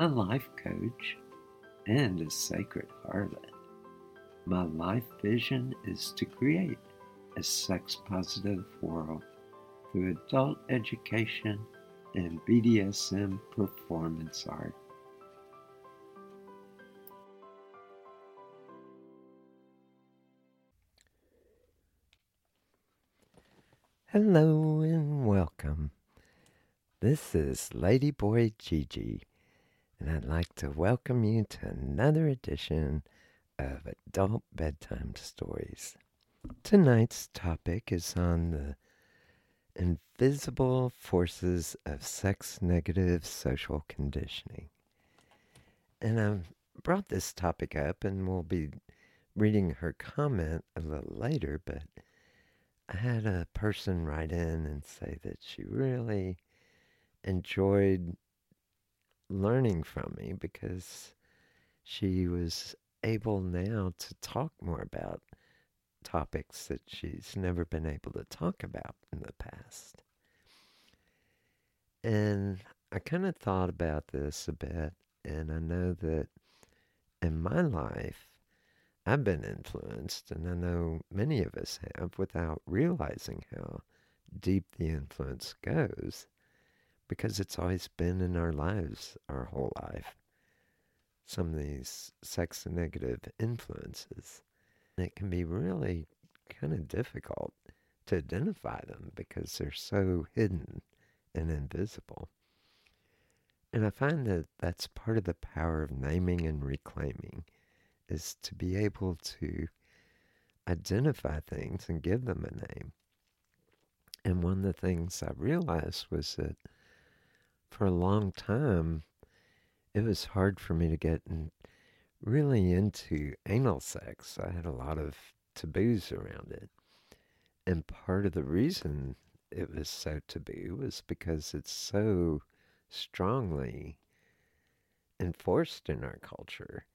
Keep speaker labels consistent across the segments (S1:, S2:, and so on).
S1: a life coach, and a sacred harlot. My life vision is to create a sex positive world through adult education and BDSM performance art.
S2: Hello and welcome. This is Ladyboy Gigi and I'd like to welcome you to another edition of Adult Bedtime Stories. Tonight's topic is on the invisible forces of sex negative social conditioning. And I've brought this topic up, and we'll be reading her comment a little later, but I had a person write in and say that she really enjoyed learning from me because she was able now to talk more about topics that she's never been able to talk about in the past. And I kind of thought about this a bit, and I know that in my life, I've been influenced, and I know many of us have without realizing how deep the influence goes because it's always been in our lives our whole life. Some of these sex negative influences. And it can be really kind of difficult to identify them because they're so hidden and invisible. And I find that that's part of the power of naming and reclaiming is to be able to identify things and give them a name. And one of the things I realized was that for a long time, it was hard for me to get in, really into anal sex. I had a lot of taboos around it. And part of the reason it was so taboo was because it's so strongly enforced in our culture.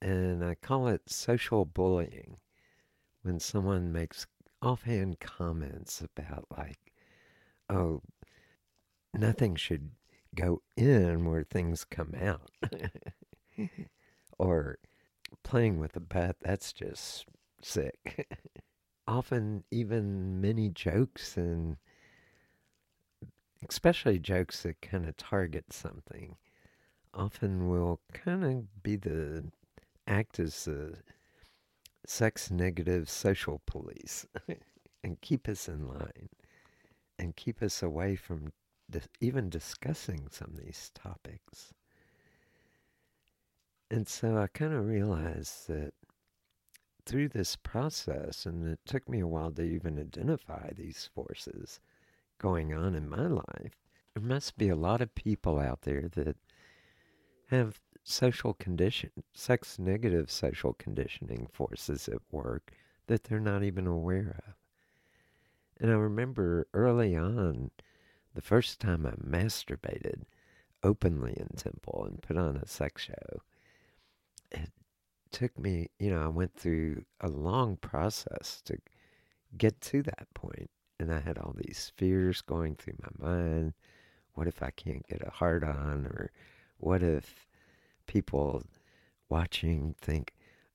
S2: And I call it social bullying when someone makes offhand comments about, like, oh, nothing should go in where things come out. or playing with a bat, that's just sick. Often, even many jokes and especially jokes that kind of target something often will kind of be the act as the sex negative social police and keep us in line and keep us away from dis- even discussing some of these topics. And so I kind of realized that through this process, and it took me a while to even identify these forces going on in my life, there must be a lot of people out there that have social condition, sex negative social conditioning forces at work that they're not even aware of. And I remember early on, the first time I masturbated openly in temple and put on a sex show, it took me, you know, I went through a long process to get to that point. And I had all these fears going through my mind. What if I can't get a hard on? Or what if people watching think,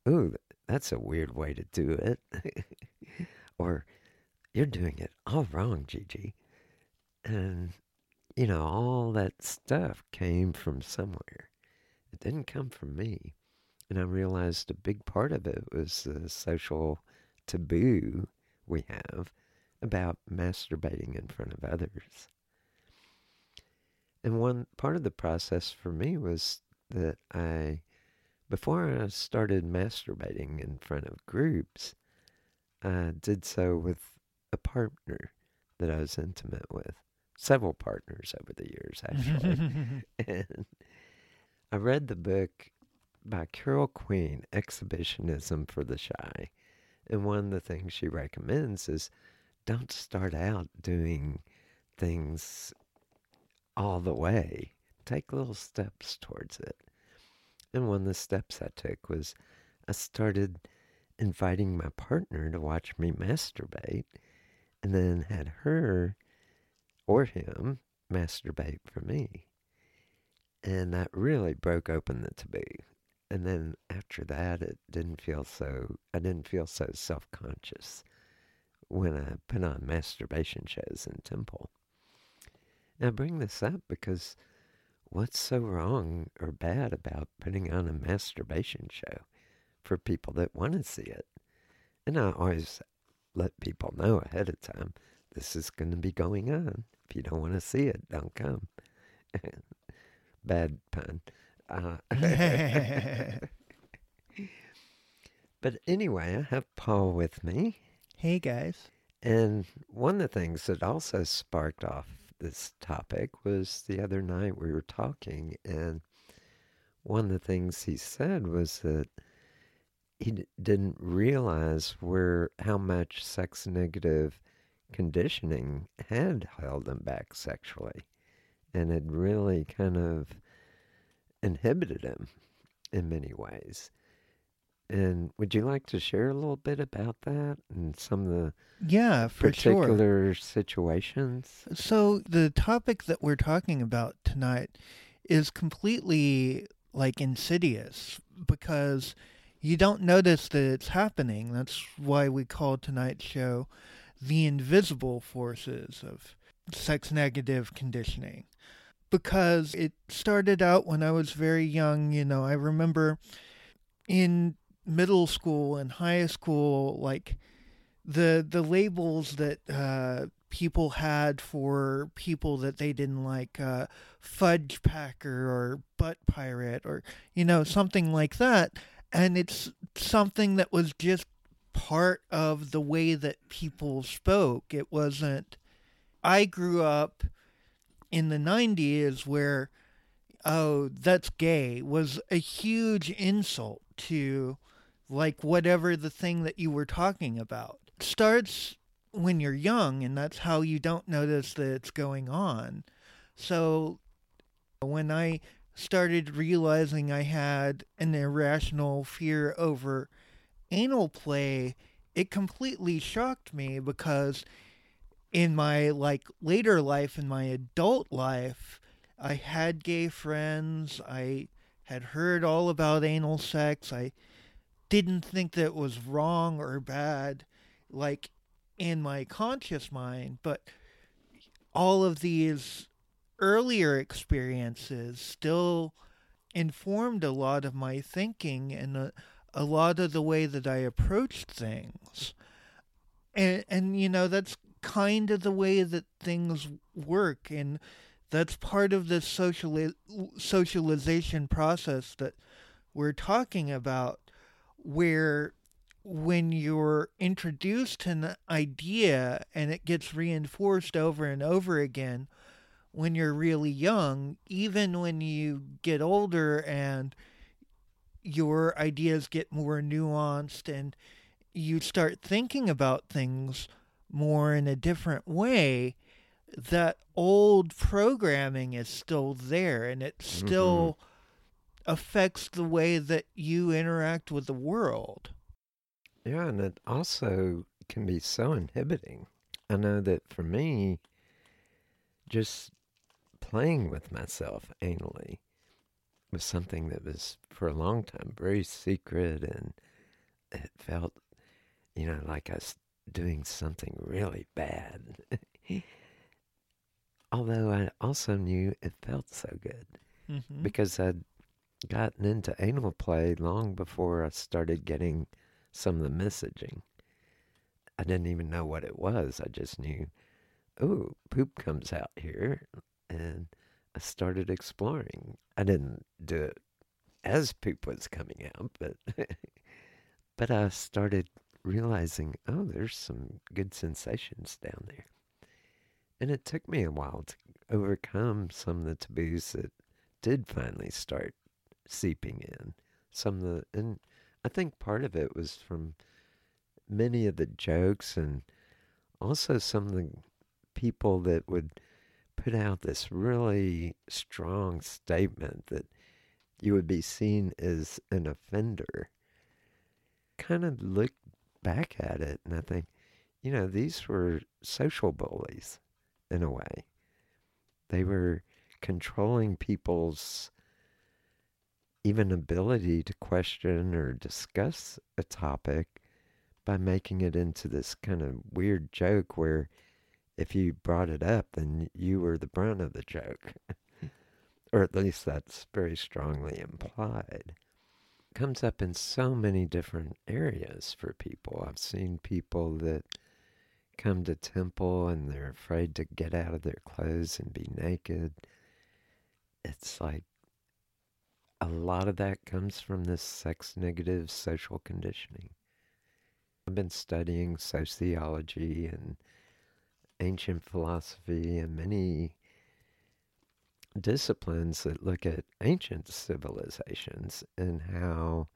S2: ooh, that's a weird way to do it? or you're doing it all wrong, Gigi. And, you know, all that stuff came from somewhere. It didn't come from me. And I realized a big part of it was the social taboo we have about masturbating in front of others. And one part of the process for me was that I, before I started masturbating in front of groups, I did so with a partner that I was intimate with. Several partners over the years, actually. and I read the book by Carol Queen, Exhibitionism for the Shy. And one of the things she recommends is don't start out doing things all the way. Take little steps towards it. And one of the steps I took was I started inviting my partner to watch me masturbate and then had her or him masturbate for me. And that really broke open the taboo and then after that, it didn't feel so. I didn't feel so self conscious when I put on masturbation shows in Temple. And I bring this up because what's so wrong or bad about putting on a masturbation show for people that want to see it? And I always let people know ahead of time this is going to be going on. If you don't want to see it, don't come. Bad pun. Uh, but anyway, I have Paul with me.
S3: Hey, guys.
S2: And one of the things that also sparked off this topic was the other night we were talking, and one of the things he said was that he d- didn't realize where how much sex negative conditioning had held him back sexually, and it really kind of inhibited him in many ways. And would you like to share a little bit about that and some of the
S3: yeah, for
S2: particular
S3: sure.
S2: situations?
S3: So the topic that we're talking about tonight is completely like insidious because you don't notice that it's happening. That's why we call tonight's show the invisible forces of sex negative conditioning because it started out when I was very young. You know, I remember in middle school and high school, like the the labels that uh, people had for people that they didn't like, uh, fudge packer or butt pirate or you know something like that, and it's something that was just part of the way that people spoke. It wasn't. I grew up in the 90s where oh that's gay was a huge insult to like whatever the thing that you were talking about it starts when you're young and that's how you don't notice that it's going on so when i started realizing i had an irrational fear over anal play it completely shocked me because in my like later life in my adult life i had gay friends i had heard all about anal sex i didn't think that was wrong or bad like in my conscious mind but all of these earlier experiences still informed a lot of my thinking and a, a lot of the way that i approached things. And and you know that's kind of the way that things work. And that's part of the social socialization process that we're talking about where when you're introduced to an idea and it gets reinforced over and over again when you're really young, even when you get older and your ideas get more nuanced and you start thinking about things more in a different way, that old programming is still there and it still mm-hmm. affects the way that you interact with the world.
S2: Yeah, and it also can be so inhibiting. I know that for me, just playing with myself anally was something that was for a long time very secret and it felt, you know, like I was doing something really bad. Although I also knew it felt so good mm-hmm. because I'd gotten into anal play long before I started getting some of the messaging. I didn't even know what it was. I just knew, oh, poop comes out here. And I started exploring. I didn't do it as poop was coming out, but but I started realizing, oh, there's some good sensations down there. And it took me a while to overcome some of the taboos that did finally start seeping in. Some of the and I think part of it was from many of the jokes and also some of the people that would put out this really strong statement that you would be seen as an offender. Kind of look back at it and I think, you know, these were social bullies in a way. They were controlling people's even ability to question or discuss a topic by making it into this kind of weird joke where if you brought it up, then you were the brunt of the joke. or at least that's very strongly implied. It Comes up in so many different areas for people. I've seen people that come to temple and they're afraid to get out of their clothes and be naked. It's like a lot of that comes from this sex negative social conditioning. I've been studying sociology and ancient philosophy and many disciplines that look at ancient civilizations and how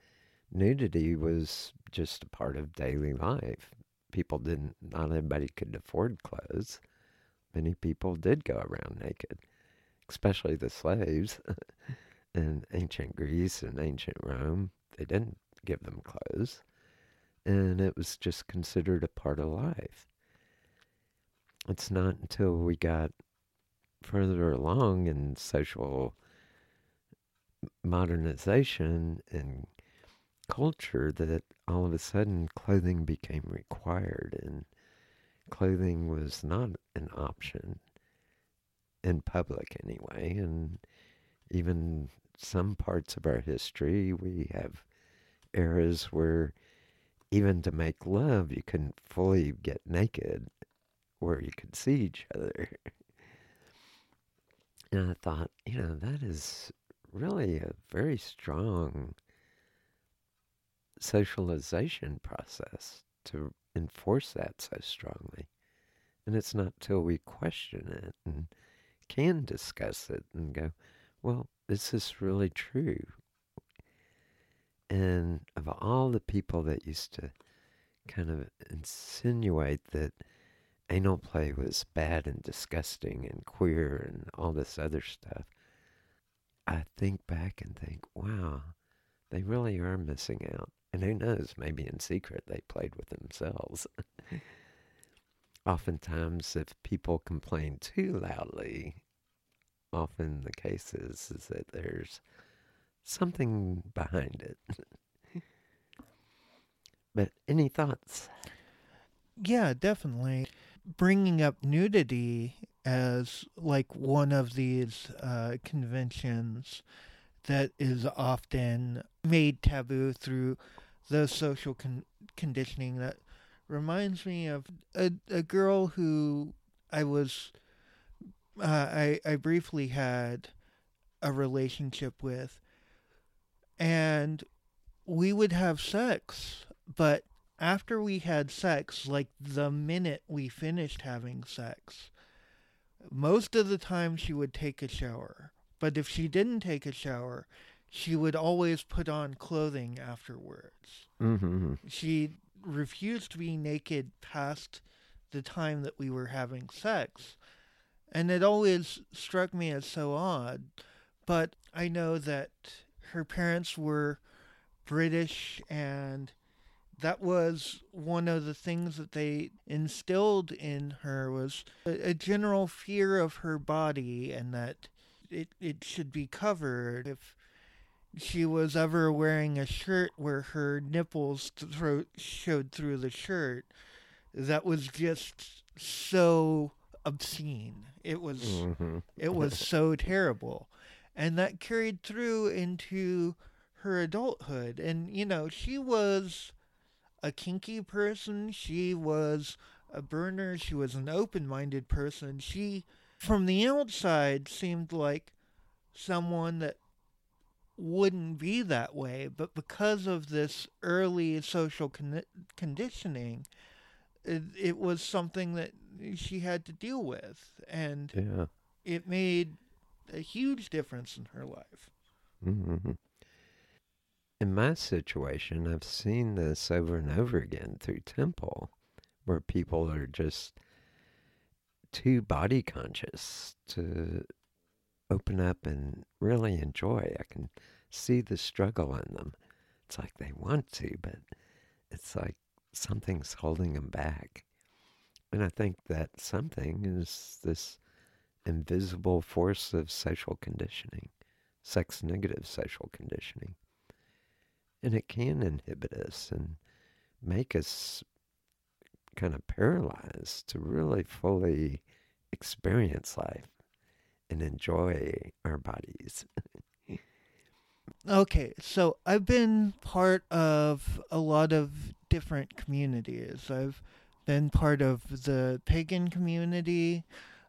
S2: nudity was just a part of daily life. People didn't, not everybody could afford clothes. Many people did go around naked, especially the slaves. in ancient Greece and ancient Rome, they didn't give them clothes, and it was just considered a part of life. It's not until we got further along in social modernization and culture that all of a sudden clothing became required and clothing was not an option in public anyway. And even some parts of our history, we have eras where even to make love, you couldn't fully get naked where you could see each other. and I thought, you know, that is really a very strong socialization process to enforce that so strongly. And it's not till we question it and can discuss it and go, well, this is really true. And of all the people that used to kind of insinuate that anal play was bad and disgusting and queer and all this other stuff, I think back and think, wow, they really are missing out. And who knows, maybe in secret they played with themselves. Oftentimes, if people complain too loudly, often the case is, is that there's something behind it. but any thoughts?
S3: Yeah, definitely. Bringing up nudity as like one of these uh, conventions that is often made taboo through the social con- conditioning that reminds me of a, a girl who I was uh, I I briefly had a relationship with. and we would have sex, but after we had sex, like the minute we finished having sex, most of the time she would take a shower. But if she didn't take a shower, she would always put on clothing afterwards.
S2: Mm-hmm.
S3: She refused to be naked past the time that we were having sex. And it always struck me as so odd. But I know that her parents were British and that was one of the things that they instilled in her was a, a, general fear of her body and that it it should be covered. If she was ever wearing a shirt where her nipples thro- showed through the shirt that was just so obscene. It was
S2: Mm-hmm.
S3: it was so terrible. And that carried through into her adulthood. And you know she was a kinky person she was a burner she was an open-minded person she from the outside seemed like someone that wouldn't be that way but because of this early social con- conditioning it, it was something that she had to deal with and
S2: Yeah.
S3: it made a huge difference in her life
S2: Mm-hmm. In my situation, I've seen this over and over again through temple, where people are just too body conscious to open up and really enjoy. I can see the struggle in them. It's like they want to, but it's like something's holding them back. And I think that something is this invisible force of social conditioning sex negative social conditioning. And it can inhibit us and make us kind of paralyzed to really fully experience life and enjoy our bodies.
S3: Okay, so I've been part of a lot of different communities. I've been part of the pagan community.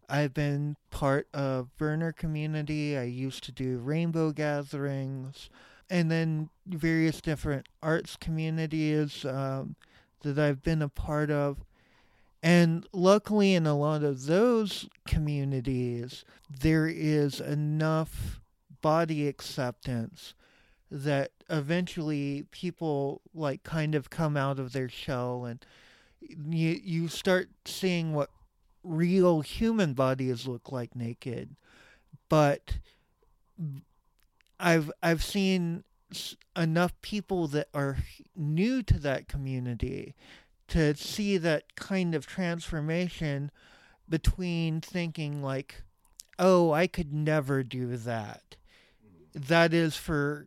S3: I've been part of burner community. I used to do rainbow gatherings, and then various different arts communities um, that I've been a part of. And luckily, in a lot of those communities, there is enough body acceptance that eventually people like kind of come out of their shell and you you start seeing what real human bodies look like naked but i've i've seen enough people that are new to that community to see that kind of transformation between thinking like oh i could never do that mm-hmm. that is for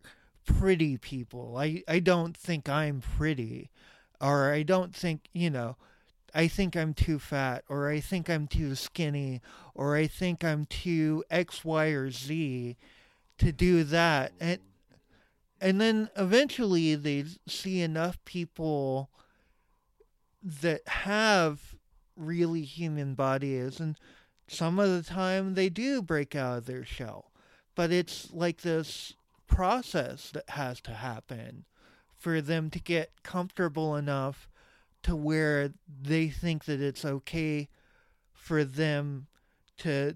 S3: pretty people. I, I don't think I'm pretty, or I don't think, you know, I think I'm too fat, or I think I'm too skinny, or I think I'm too X, Y, or Z to do that. And, and then eventually they see enough people that have really human bodies, and some of the time they do break out of their shell but it's like this process that has to happen for them to get comfortable enough to where they think that it's okay for them to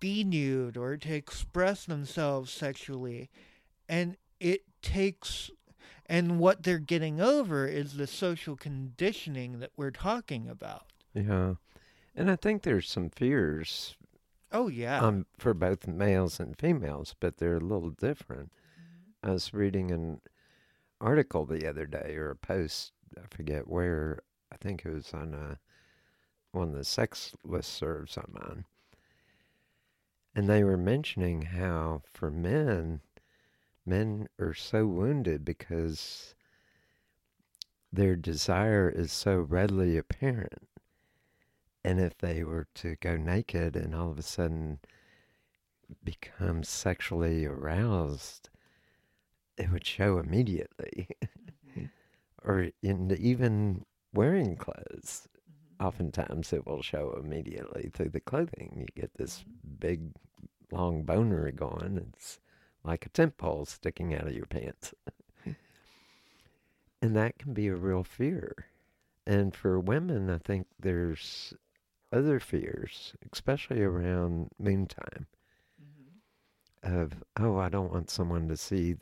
S3: be nude or to express themselves sexually and it takes and what they're getting over is the social conditioning that we're talking about
S2: Yeah. And I think there's some fears
S3: oh yeah
S2: um, for both males and females, but they're a little different. I was reading an article the other day or a post, I forget where, I think it was on a, one of the sex listservs I'm on. And they were mentioning how for men, men are so wounded because their desire is so readily apparent. And if they were to go naked and all of a sudden become sexually aroused, it would show immediately. Mm-hmm. or in even wearing clothes, oftentimes it will show immediately through the clothing. You get this big, long boner going. It's like a tent pole sticking out of your pants. and that can be a real fear. And for women, I think there's other fears, especially around moontime, mm-hmm. of, oh, I don't want someone to see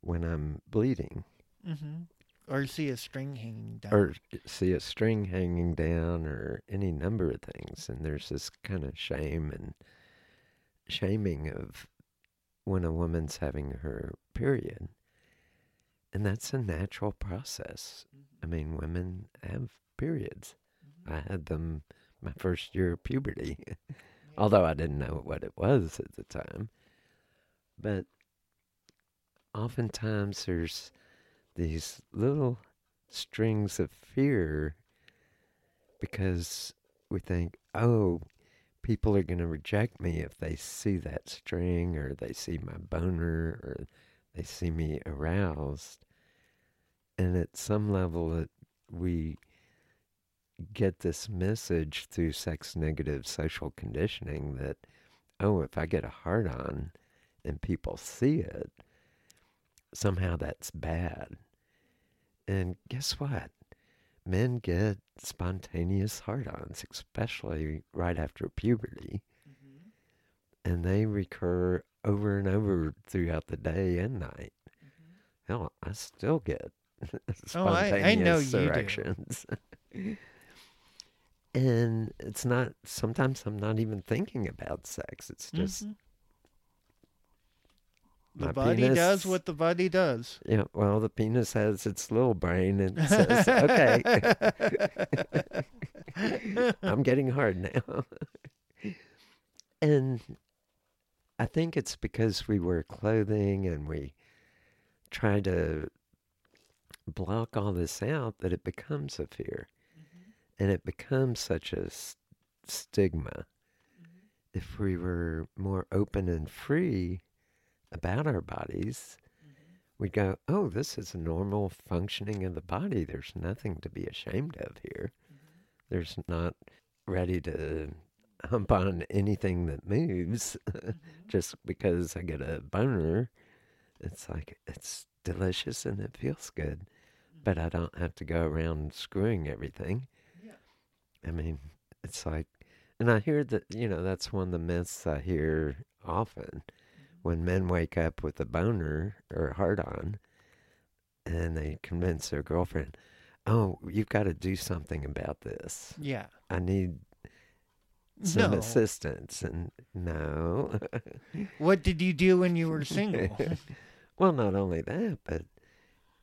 S2: when I'm bleeding.
S3: Mm-hmm. Or see a string hanging down.
S2: Or see a string hanging down, or any number of things. And there's this kind of shame and shaming of when a woman's having her period. And that's a natural process. Mm-hmm. I mean, women have periods. Mm-hmm. I had them my first year of puberty, yeah. although I didn't know what it was at the time. But oftentimes there's these little strings of fear because we think, oh, people are going to reject me if they see that string or they see my boner or they see me aroused. And at some level, it, we get this message through sex negative social conditioning that, oh, if I get a hard on and people see it, somehow that's bad. And guess what? men get spontaneous hard ons, especially right after puberty. Mm-hmm. And they recur over and over throughout the day and night. Mm-hmm. Hell, I still get spontaneous oh, I, I erections. and it's not, sometimes I'm not even thinking about sex. It's just mm-hmm.
S3: The body penis, does what the body does.
S2: Yeah, well, the penis has its little brain and says, okay, I'm getting hard now. and I think it's because we wear clothing and we try to block all this out that it becomes a fear. Mm-hmm. And it becomes such a st- stigma. Mm-hmm. If we were more open and free, about our bodies, mm-hmm. we go, oh, this is a normal functioning of the body. There's nothing to be ashamed of here. Mm-hmm. There's not ready to hump on anything that moves mm-hmm. just because I get a boner. It's like, it's delicious and it feels good, but I don't have to go around screwing everything. Yeah. I mean, it's like, and I hear that, you know, that's one of the myths I hear often when men wake up with a boner or a hard on and they convince their girlfriend, oh, you've got to do something about this.
S3: Yeah.
S2: I need some no. assistance. And no.
S3: what did you do when you were single?
S2: well, not only that, but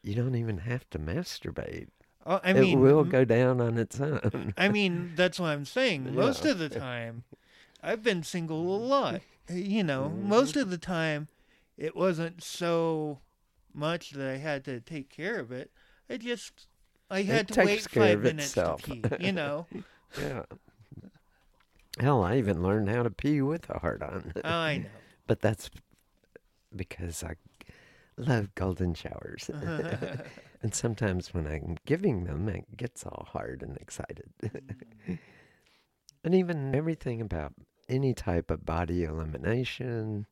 S2: you don't even have to masturbate.
S3: Oh, I mean,
S2: it will go down on its own.
S3: I mean, that's what I'm saying. Most yeah. of the time, I've been single a lot you know, mm-hmm. most of the time it wasn't so much that I had to take care of it. I just I had it to wait five minutes itself. to pee, you know.
S2: yeah. Hell, I even learned how to pee with a heart on.
S3: Oh, I know.
S2: but that's because I love golden showers. and sometimes when I'm giving them, it gets all hard and excited. Mm. and even everything about any type of body elimination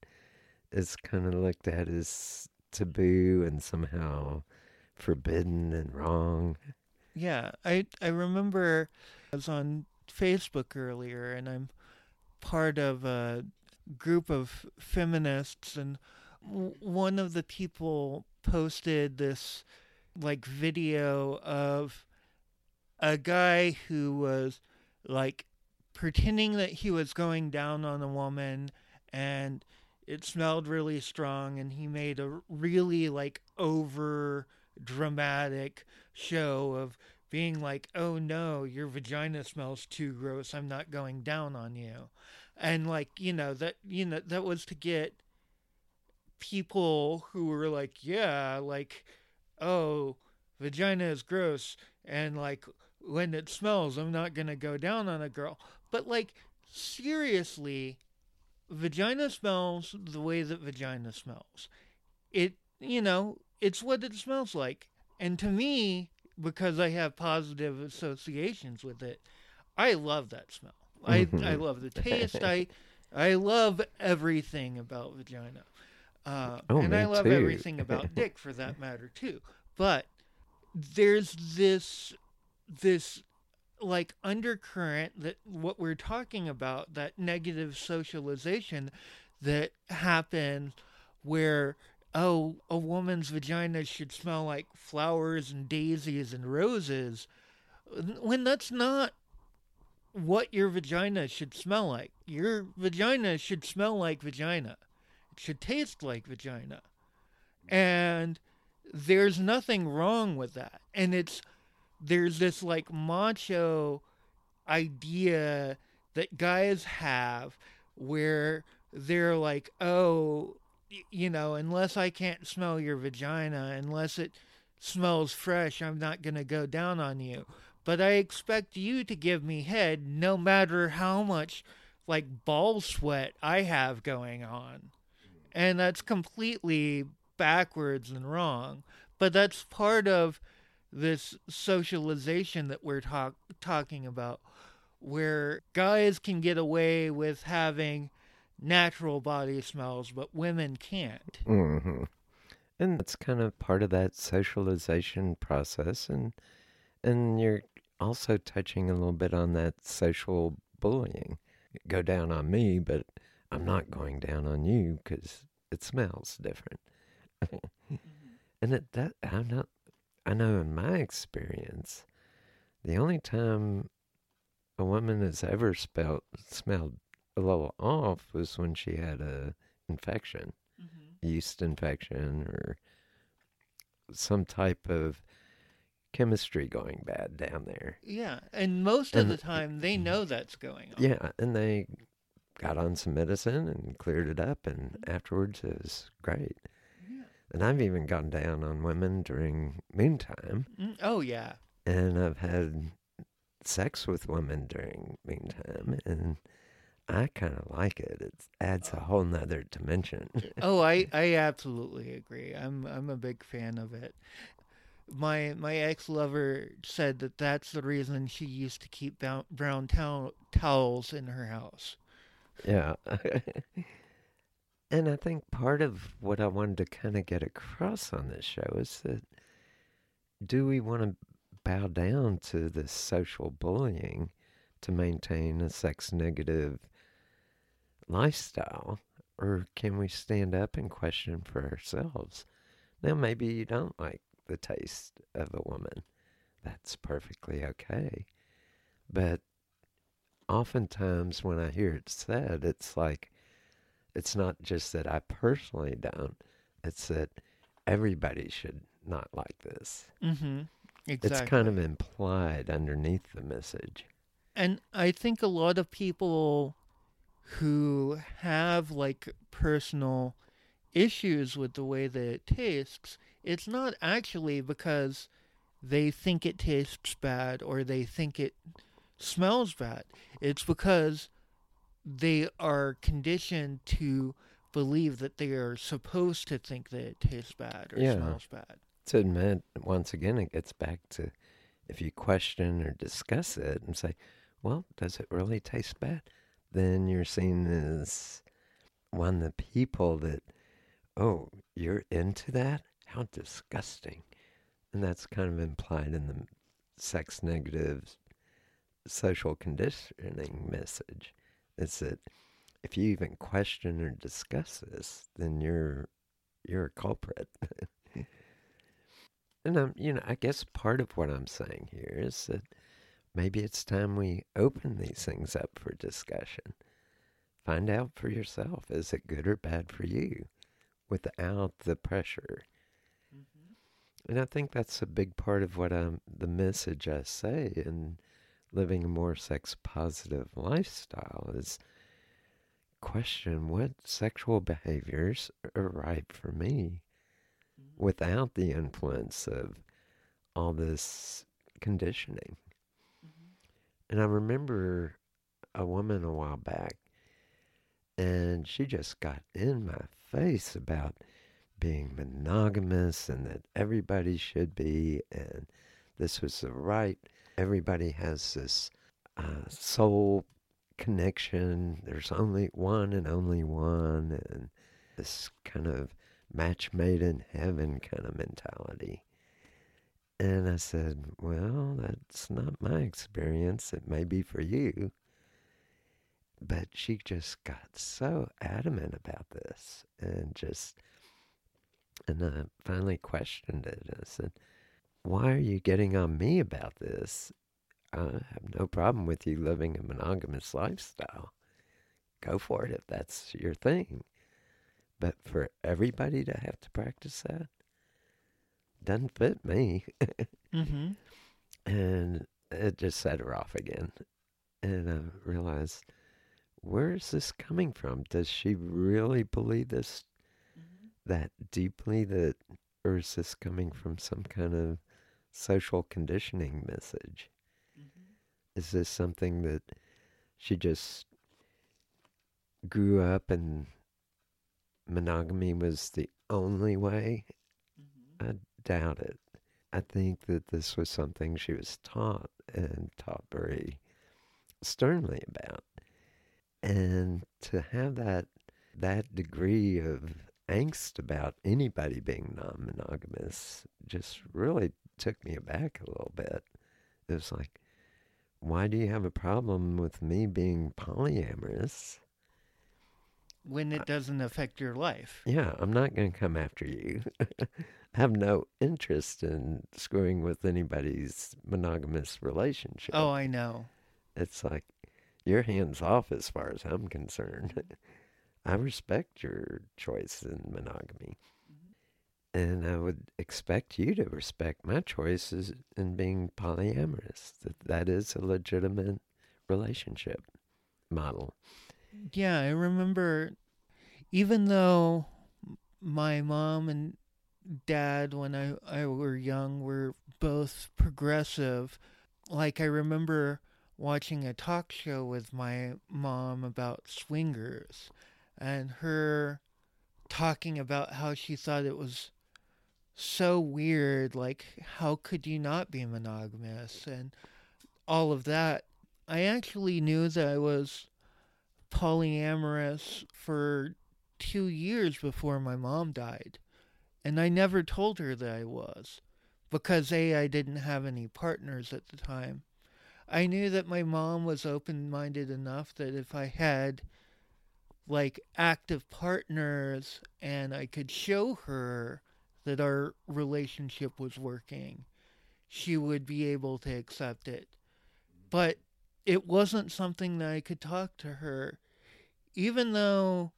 S2: is kind of looked at as taboo and somehow forbidden and wrong.
S3: Yeah, I I remember I was on Facebook earlier and I'm part of a group of feminists and one of the people posted this like video of a guy who was like pretending that he was going down on a woman and it smelled really strong and he made a really like over dramatic show of being like oh no your vagina smells too gross. I'm not going down on you. And like you know that you know that was to get people who were like yeah like oh vagina is gross and like when it smells i'm not going to go down on a girl but like seriously, vagina smells the way that vagina smells. It you know, it's what it smells like. And to me, because I have positive associations with it, I love that smell. I I love the taste. I I love everything about vagina. Uh,
S2: Oh,
S3: and I love
S2: too.
S3: everything about Dick for that matter too. But there's this this like undercurrent that what we're talking about that negative socialization that happens where oh a woman's vagina should smell like flowers and daisies and roses when that's not what your vagina should smell like. Your vagina should smell like vagina. It should taste like vagina. And there's nothing wrong with that. And it's there's this like macho idea that guys have where they're like oh you know unless i can't smell your vagina unless it smells fresh i'm not going to go down on you. But i expect you to give me head no matter how much like ball sweat i have going on. And that's completely backwards and wrong. But that's part of this socialization that we're talk- talking about where guys can get away with having natural body smells but women can't
S2: hmm And that's kind of part of that socialization process, and and you're also touching a little bit on that social bullying. Go down on me, but I'm not going down on you because it smells different. and it that I'm not. I know in my experience, the only time a woman has ever spelt smelled a little off was when she had a infection mm-hmm. yeast infection or some type of chemistry going bad down there.
S3: yeah and most of the time they mm-hmm. know that's going on
S2: Yeah, and they got on some medicine and cleared it up, and afterwards it was great. And I've even gone down on women during moontime,
S3: Mm, oh yeah
S2: and I've had sex with women during moontime, and I kind of like it. It adds a whole nother dimension.
S3: oh I, I absolutely agree i'm i'm a big fan of it my my ex-lover said that that's the reason she used to keep brown, brown towel, towels in her house
S2: Yeah. and I think part of what I wanted to kind of get across on this show is that do we want to bow down to this social bullying to maintain a sex negative lifestyle? Or can we stand up and question for ourselves? Now, maybe you don't like the taste of a woman. That's perfectly okay. But oftentimes when I hear it said, it's like, it's not just that I personally don't, it's that everybody should not like this.
S3: mm-hmm exactly
S2: It's kind of implied underneath the message.
S3: And I think a lot of people who have like personal issues with the way that it tastes, it's not actually because they think it tastes bad or they think it smells bad. It's because they are conditioned to believe that they are supposed to think that it tastes bad or
S2: Yeah.
S3: smells bad.
S2: To admit, once again, it gets back to if you question or discuss it and say, well, does it really taste bad? Then you're seen as one of the people that, oh, you're into that? How disgusting. And that's kind of implied in the sex negative social conditioning message. Is that if you even question or discuss this, then you're you're a culprit. and I'm, you know, I guess part of what I'm saying here is that maybe it's time we open these things up for discussion. Find out for yourself is it good or bad for you without the pressure. Mm-hmm. And I think that's a big part of what I'm, the message I say in living a more sex positive lifestyle is question what sexual behaviors are right for me mm-hmm. without the influence of all this conditioning. Mm-hmm. And I remember a woman a while back, and she just got in my face about being monogamous and that everybody should be, and this was the right. Everybody has this uh, soul connection. There's only one and only one, and this kind of match made in heaven kind of mentality. And I said, Well, that's not my experience. It may be for you. But she just got so adamant about this and just, and I finally questioned it. I said, Why are you getting on me about this? I have no problem with you living a monogamous lifestyle. Go for it if that's your thing. But for everybody to have to practice that doesn't fit me.
S3: Mm-hmm.
S2: and it just set her off again. And I realized, where is this coming from? Does she really believe this that deeply that, or is this coming from some kind of social conditioning message? Mm-hmm. Is this something that she just grew up and monogamy was the only way? Mm-hmm. I doubt it. I think that this was something she was taught and taught very sternly about. And to have that that degree of angst about anybody being non-monogamous just really took me aback a little bit. It was like, why do you have a problem with me being polyamorous?
S3: When it doesn't affect your life.
S2: Yeah, I'm not going to come after you. I have no interest in screwing with anybody's monogamous relationship.
S3: Oh, I know.
S2: It's like you're hands off as far as I'm concerned. I respect your choice in monogamy. And I would expect you to respect my choices in being polyamorous. That that is a legitimate relationship model.
S3: Yeah, I remember even though my mom and dad when I, I were young were both progressive, like I remember watching a talk show with my mom about swingers and her talking about how she thought it was so weird like how could you not be monogamous and all of that. I actually knew that i was polyamorous for two years before my mom died and i never told her that i was because a i didn't have any partners at the time. I knew that my mom was open-minded enough that if i had like active partners and i could show her that our relationship was working, she would be able to accept it. But it wasn't something that I could talk to her, even though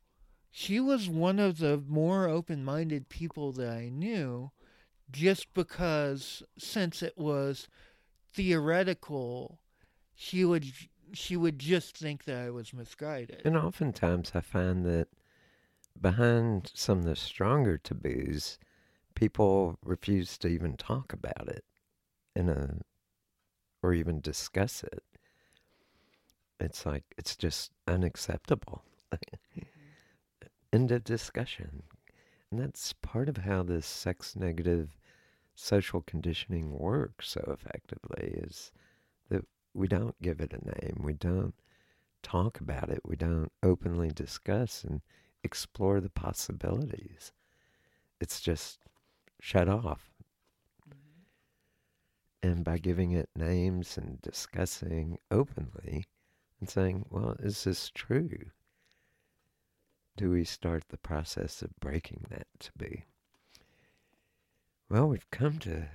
S3: she was one of the more open minded people that I knew, just because since it was theoretical, she would she would just think that I was misguided.
S2: And oftentimes I find that behind some of the stronger taboos, people refuse to even talk about it in a or even discuss it. It's like it's just unacceptable. End of discussion. And that's part of how this sex negative social conditioning works so effectively is that we don't give it a name. We don't talk about it. We don't openly discuss and explore the possibilities. It's just shut off. Mm-hmm. And by giving it names and discussing openly and saying, well, is this true? Do we start the process of breaking that to be? Well, we've come to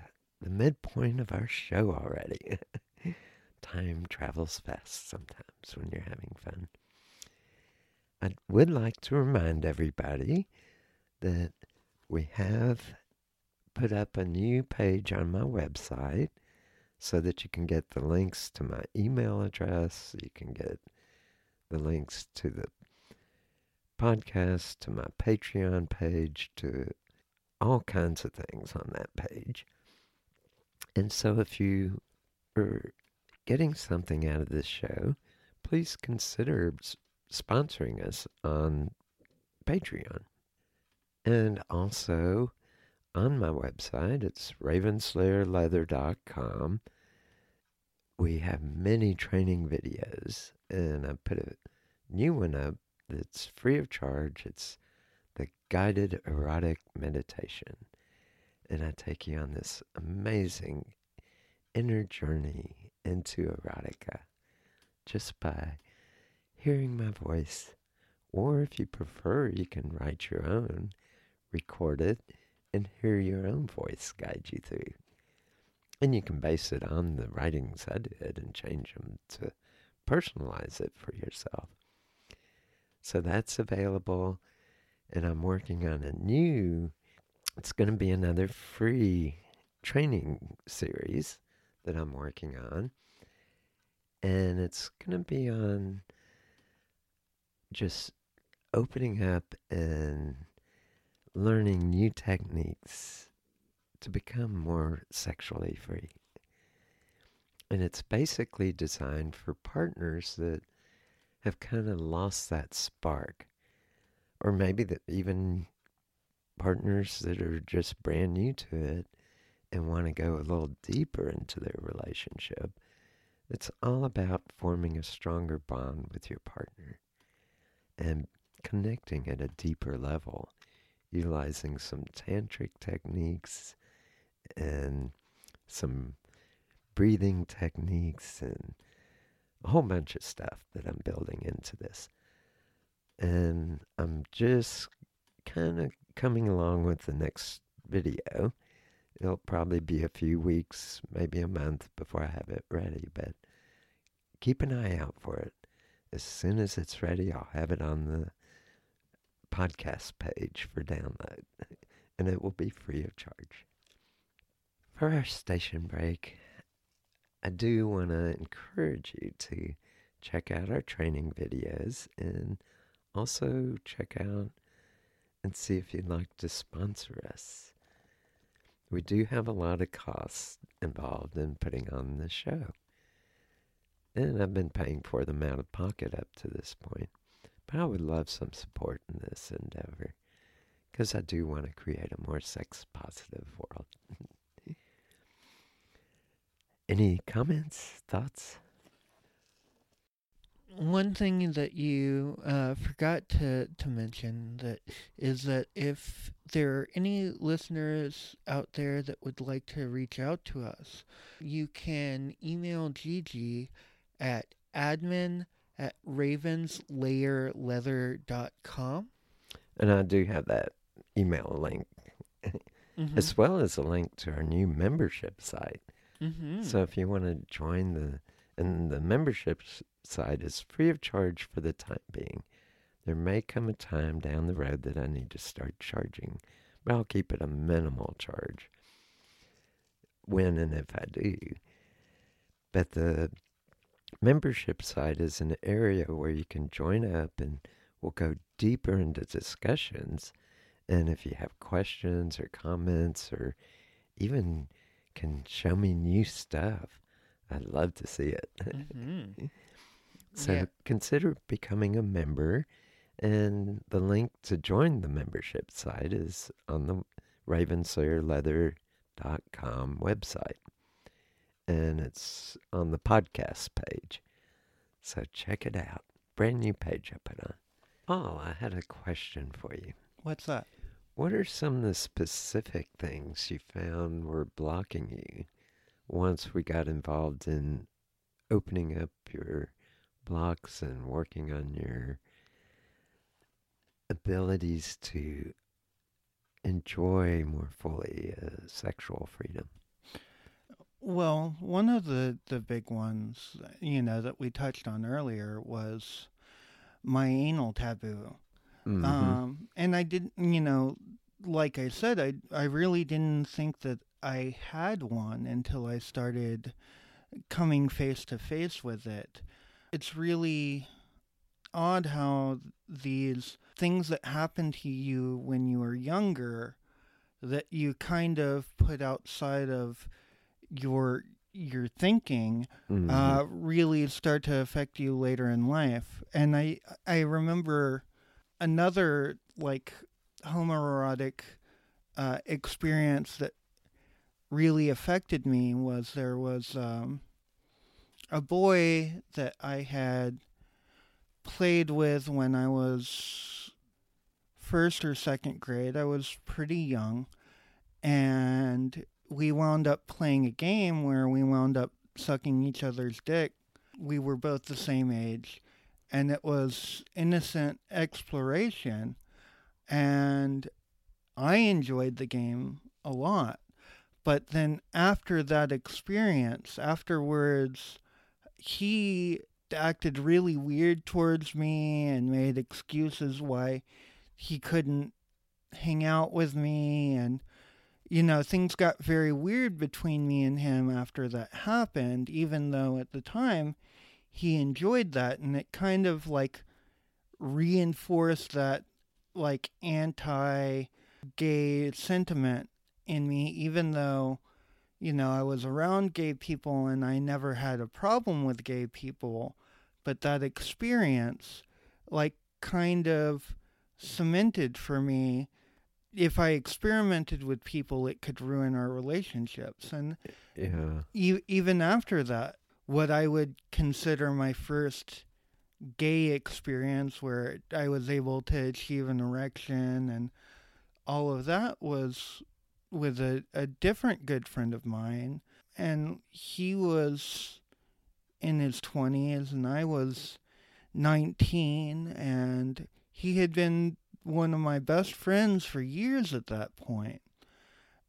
S2: the midpoint of our show already. Time travels fast sometimes when you're having fun. I would like to remind everybody that we have put up a new page on my website so that you can get the links to my email address, you can get the links to the podcast, to my Patreon page, to all kinds of things on that page. And so if you are getting something out of this show, please consider sponsoring us on Patreon. And also, on my website. It's ravenslayerleather.com. We have many training videos, and I put a new one up that's free of charge. It's the guided erotic meditation. And I take you on this amazing inner journey into erotica just by hearing my voice. Or if you prefer, you can write your own, record it, and hear your own voice guide you through. And you can base it on the writings I did and change them to personalize it for yourself. So that's available. And I'm working on a new, it's going to be another free training series that I'm working on. And it's going to be on just opening up and learning new techniques to become more sexually free. And it's basically designed for partners that have kind of lost that spark. Or maybe that even partners that are just brand new to it and want to go a little deeper into their relationship. It's all about forming a stronger bond with your partner and connecting at a deeper level, utilizing some tantric techniques and some breathing techniques and a whole bunch of stuff that I'm building into this. And I'm just kind of coming along with the next video. It'll probably be a few weeks, maybe a month before I have it ready, but keep an eye out for it. As soon as it's ready, I'll have it on the podcast page for download, and it will be free of charge. For our station break, I do want to encourage you to check out our training videos and also check out and see if you'd like to sponsor us. We do have a lot of costs involved in putting on the show. And I've been paying for them out of pocket up to this point. But I would love some support in this endeavor because I do want to create a more sex positive world. Any comments, thoughts?
S3: One thing that you uh, forgot to, to mention that is that if there are any listeners out there that would like to reach out to us, you can email Gigi at admin at ravenslayerleather.com.
S2: And I do have that email link, mm-hmm. as well as a link to our new membership site. Mm-hmm. So if you want to join the, and the membership site is free of charge for the time being. There may come a time down the road that I need to start charging, but I'll keep it a minimal charge when and if I do. But the membership site is an area where you can join up and we'll go deeper into discussions. And if you have questions or comments or even can show me new stuff, I'd love to see it. Mm-hmm. so yeah. consider becoming a member. And the link to join the membership site is on the ravenslayerleather.com website and it's on the podcast page. So check it out. Brand new page I put on. Oh, I had a question for you.
S3: What's that?
S2: What are some of the specific things you found were blocking you once we got involved in opening up your blocks and working on your abilities to enjoy more fully uh, sexual freedom?
S3: Well, one of the, the big ones, you know, that we touched on earlier was my anal taboo. Mm-hmm. Um, and I didn't, you know, like I said, I, I really didn't think that I had one until I started coming face to face with it. It's really odd how these things that happen to you when you were younger that you kind of put outside of your your thinking mm-hmm. uh, really start to affect you later in life. And I I remember another like homoerotic uh, experience that really affected me was there was um, a boy that I had played with when I was first or second grade. I was pretty young. And we wound up playing a game where we wound up sucking each other's dick. We were both the same age. And it was innocent exploration. And I enjoyed the game a lot. But then after that experience, afterwards, he acted really weird towards me and made excuses why he couldn't hang out with me and you know things got very weird between me and him after that happened even though at the time he enjoyed that and it kind of like reinforced that like anti gay sentiment in me even though you know, I was around gay people and I never had a problem with gay people, but that experience, like, kind of cemented for me if I experimented with people, it could ruin our relationships. And
S2: yeah.
S3: E- even after that, what I would consider my first gay experience where I was able to achieve an erection and all of that was with a, a different good friend of mine, and he was in his 20s, and I was 19, and he had been one of my best friends for years at that point.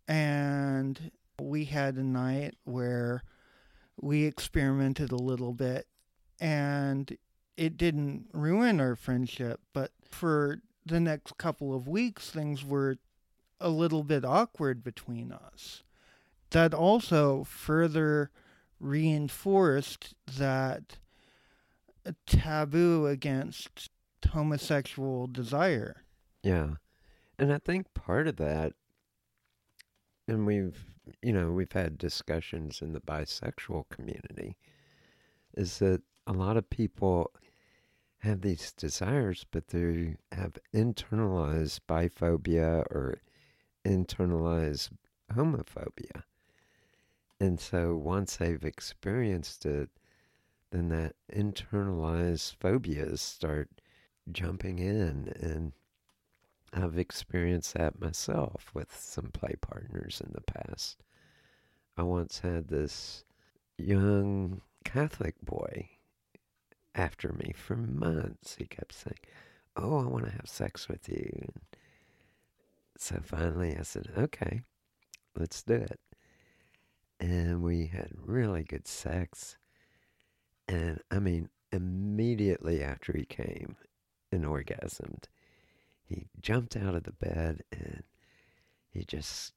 S3: And we had a night where we experimented a little bit, and it didn't ruin our friendship, but for the next couple of weeks, things were a little bit awkward between us. That also further reinforced that taboo against homosexual desire.
S2: Yeah. And I think part of that, and we've, you know, we've had discussions in the bisexual community, is that a lot of people have these desires, but they have internalized biphobia or internalized homophobia. And so once they've experienced it, then that internalized phobias start jumping in. And I've experienced that myself with some play partners in the past. I once had this young Catholic boy after me for months. He kept saying, Oh, I want to have sex with you. And so finally I said, okay, let's do it. And we had really good sex. And I mean, immediately after he came and orgasmed, he jumped out of the bed and he just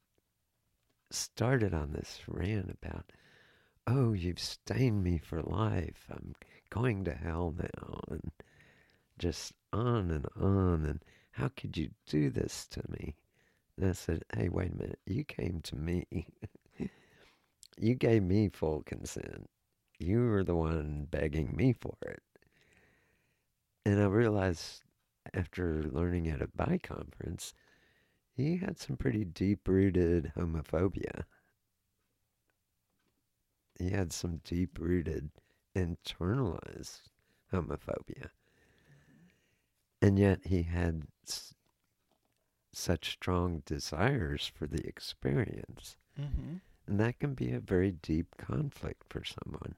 S2: started on this rant about, oh, you've stained me for life. I'm going to hell now. And just on and on. And how could you do this to me? And I said, hey, wait a minute. You came to me. you gave me full consent. You were the one begging me for it. And I realized after learning at a bi conference, he had some pretty deep rooted homophobia. He had some deep rooted internalized homophobia. And yet he had such strong desires for the experience.
S3: Mm-hmm.
S2: And that can be a very deep conflict for someone.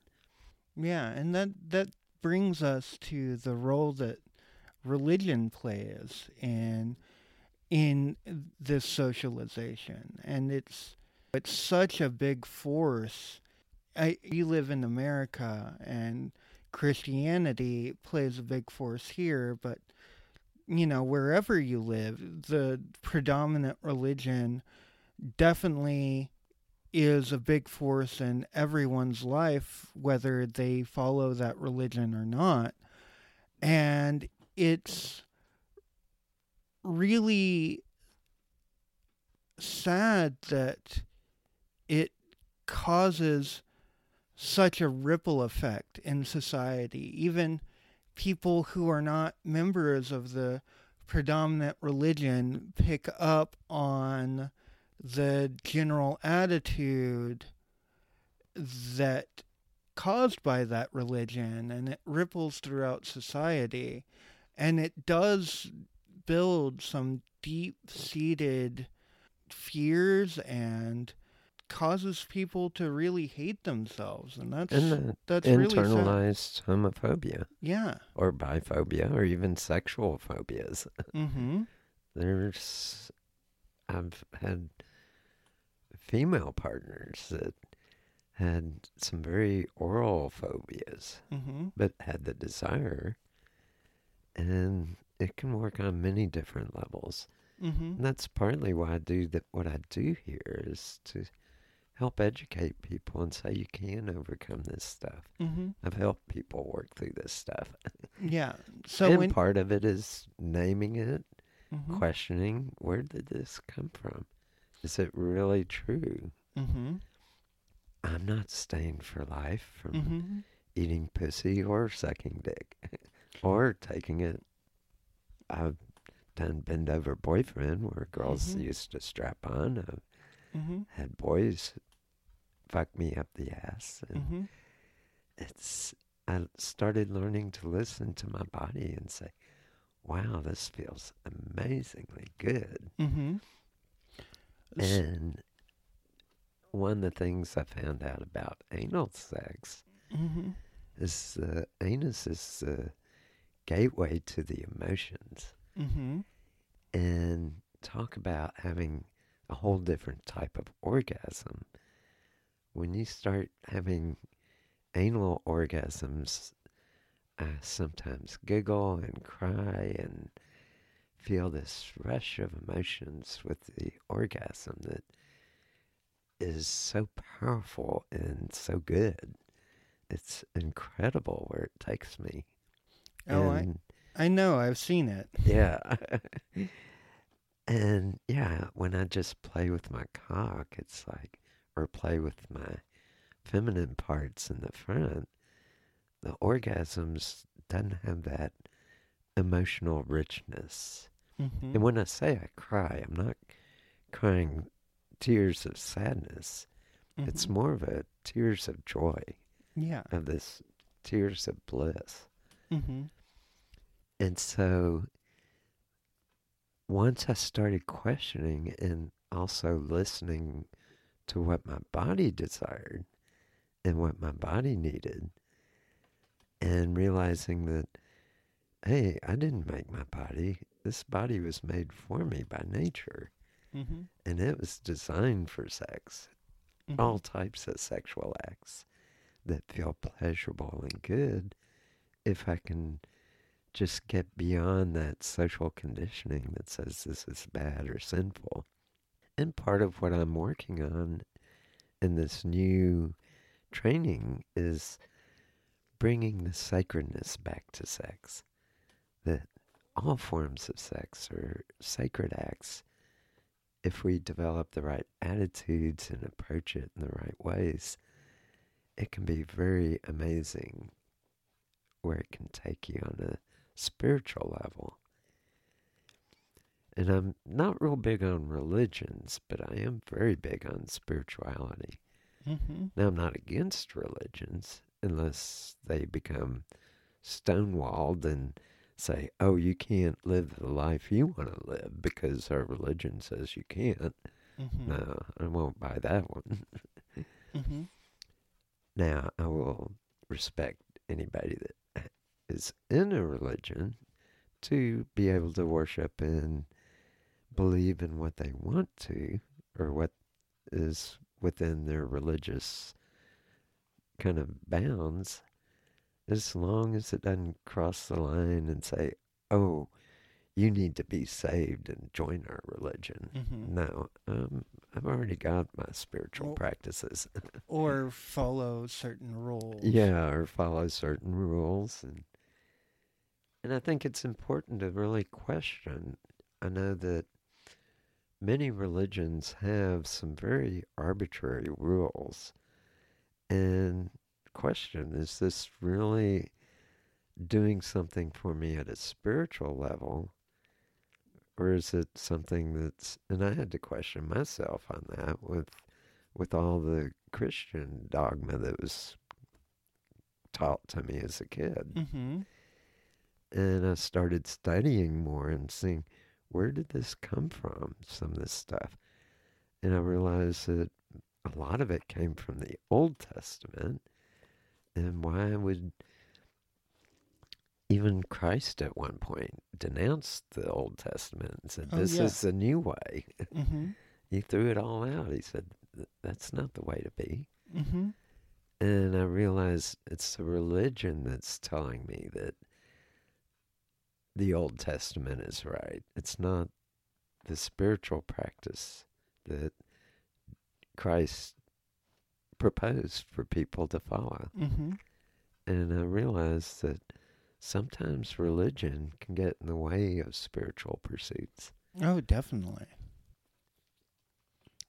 S3: Yeah, and that that brings us to the role that religion plays in in this socialization, and it's it's such a big force. I, you live in America, and Christianity plays a big force here, but you know, wherever you live, the predominant religion definitely is a big force in everyone's life, whether they follow that religion or not. And it's really sad that it causes such a ripple effect in society, even people who are not members of the predominant religion pick up on the general attitude that caused by that religion and it ripples throughout society and it does build some deep seated fears and causes people to really hate themselves. And that's
S2: And
S3: that's really
S2: internalized homophobia.
S3: Yeah.
S2: Or biphobia or even sexual phobias.
S3: mm-hmm.
S2: There's, I've had female partners that had some very oral phobias,
S3: mm-hmm.
S2: but had the desire. And it can work on many different levels.
S3: mm-hmm
S2: And that's partly why I do that. What I do here is to help educate people and say you can overcome this stuff.
S3: mm-hmm
S2: I've helped people work through this stuff.
S3: yeah so
S2: and
S3: when
S2: part of it is naming it,
S3: mhm,
S2: questioning where did this come from? Is it really true?
S3: mhm,
S2: I'm not stained for life from
S3: mhm,
S2: eating pussy or sucking dick or taking it. I've done bend over boyfriend where girls
S3: Mhm.
S2: used to strap on. I've
S3: mhm,
S2: had boys fuck me up the ass. And
S3: mhm,
S2: it's, I started learning to listen to my body and say, wow, this feels amazingly good.
S3: mhm.
S2: And one of the things I found out about anal sex
S3: mhm,
S2: is the anus is the gateway to the emotions.
S3: mhm,
S2: And talk about having a whole different type of orgasm. When you start having anal orgasms, I sometimes giggle and cry and feel this rush of emotions with the orgasm that is so powerful and so good. It's incredible where it takes me.
S3: Oh, I,
S2: And
S3: I know. I've seen it.
S2: yeah. and yeah, when I just play with my cock, it's like, or play with my feminine parts in the front, the orgasms doesn't have that emotional richness.
S3: Mhm,
S2: And when I say I cry, I'm not crying tears of sadness. It's
S3: mhm.
S2: more of a tears of joy,
S3: yeah.
S2: of this tears of bliss.
S3: Mhm,
S2: And so once I started questioning and also listening to what my body desired and what my body needed, and realizing that, hey, I didn't make my body. This body was made for me by nature,
S3: mhm,
S2: and it was designed for sex,
S3: mhm.
S2: all types of sexual acts that feel pleasurable and good if I can just get beyond that social conditioning that says this is bad or sinful. And part of what I'm working on in this new training is bringing the sacredness back to sex. That all forms of sex are sacred acts if we develop the right attitudes and approach it in the right ways. It can be very amazing where it can take you on a spiritual level. And I'm not real big on religions, but I am very big on spirituality.
S3: Mhm,
S2: Now, I'm not against religions unless they become stonewalled and say, oh, you can't live the life you want to live because our religion says you can't.
S3: mhm,
S2: No, I won't buy that one.
S3: mhm.
S2: Now, I will respect anybody that is in a religion to be able to worship and believe in what they want to or what is within their religious kind of bounds as long as it doesn't cross the line and say, oh, you need to be saved and join our religion.
S3: Mhm.
S2: No, um, I've already got my spiritual
S3: Well-
S2: practices.
S3: Or follow certain rules.
S2: Yeah, or follow certain rules and and I think it's important to really question. I know that many religions have some very arbitrary rules and question is this really doing something for me at a spiritual level or is it something that's and I had to question myself on that with with all the Christian dogma that was taught to me as a kid.
S3: Mm-hmm.
S2: And I started studying more and seeing where did this come from, some of this stuff. And I realized that a lot of it came from the Old Testament. And why would even Christ at one point denounced the Old Testament and said,
S3: Oh,
S2: This
S3: yeah.
S2: is the new way.
S3: Mm-hmm.
S2: he threw it all out. He said, That's not the way to be.
S3: Mm-hmm.
S2: And I realized it's the religion that's telling me that the Old Testament is right. It's not the spiritual practice that Christ proposed for people to follow.
S3: Mm-hmm.
S2: And I realized that sometimes religion can get in the way of spiritual pursuits.
S3: Oh, definitely.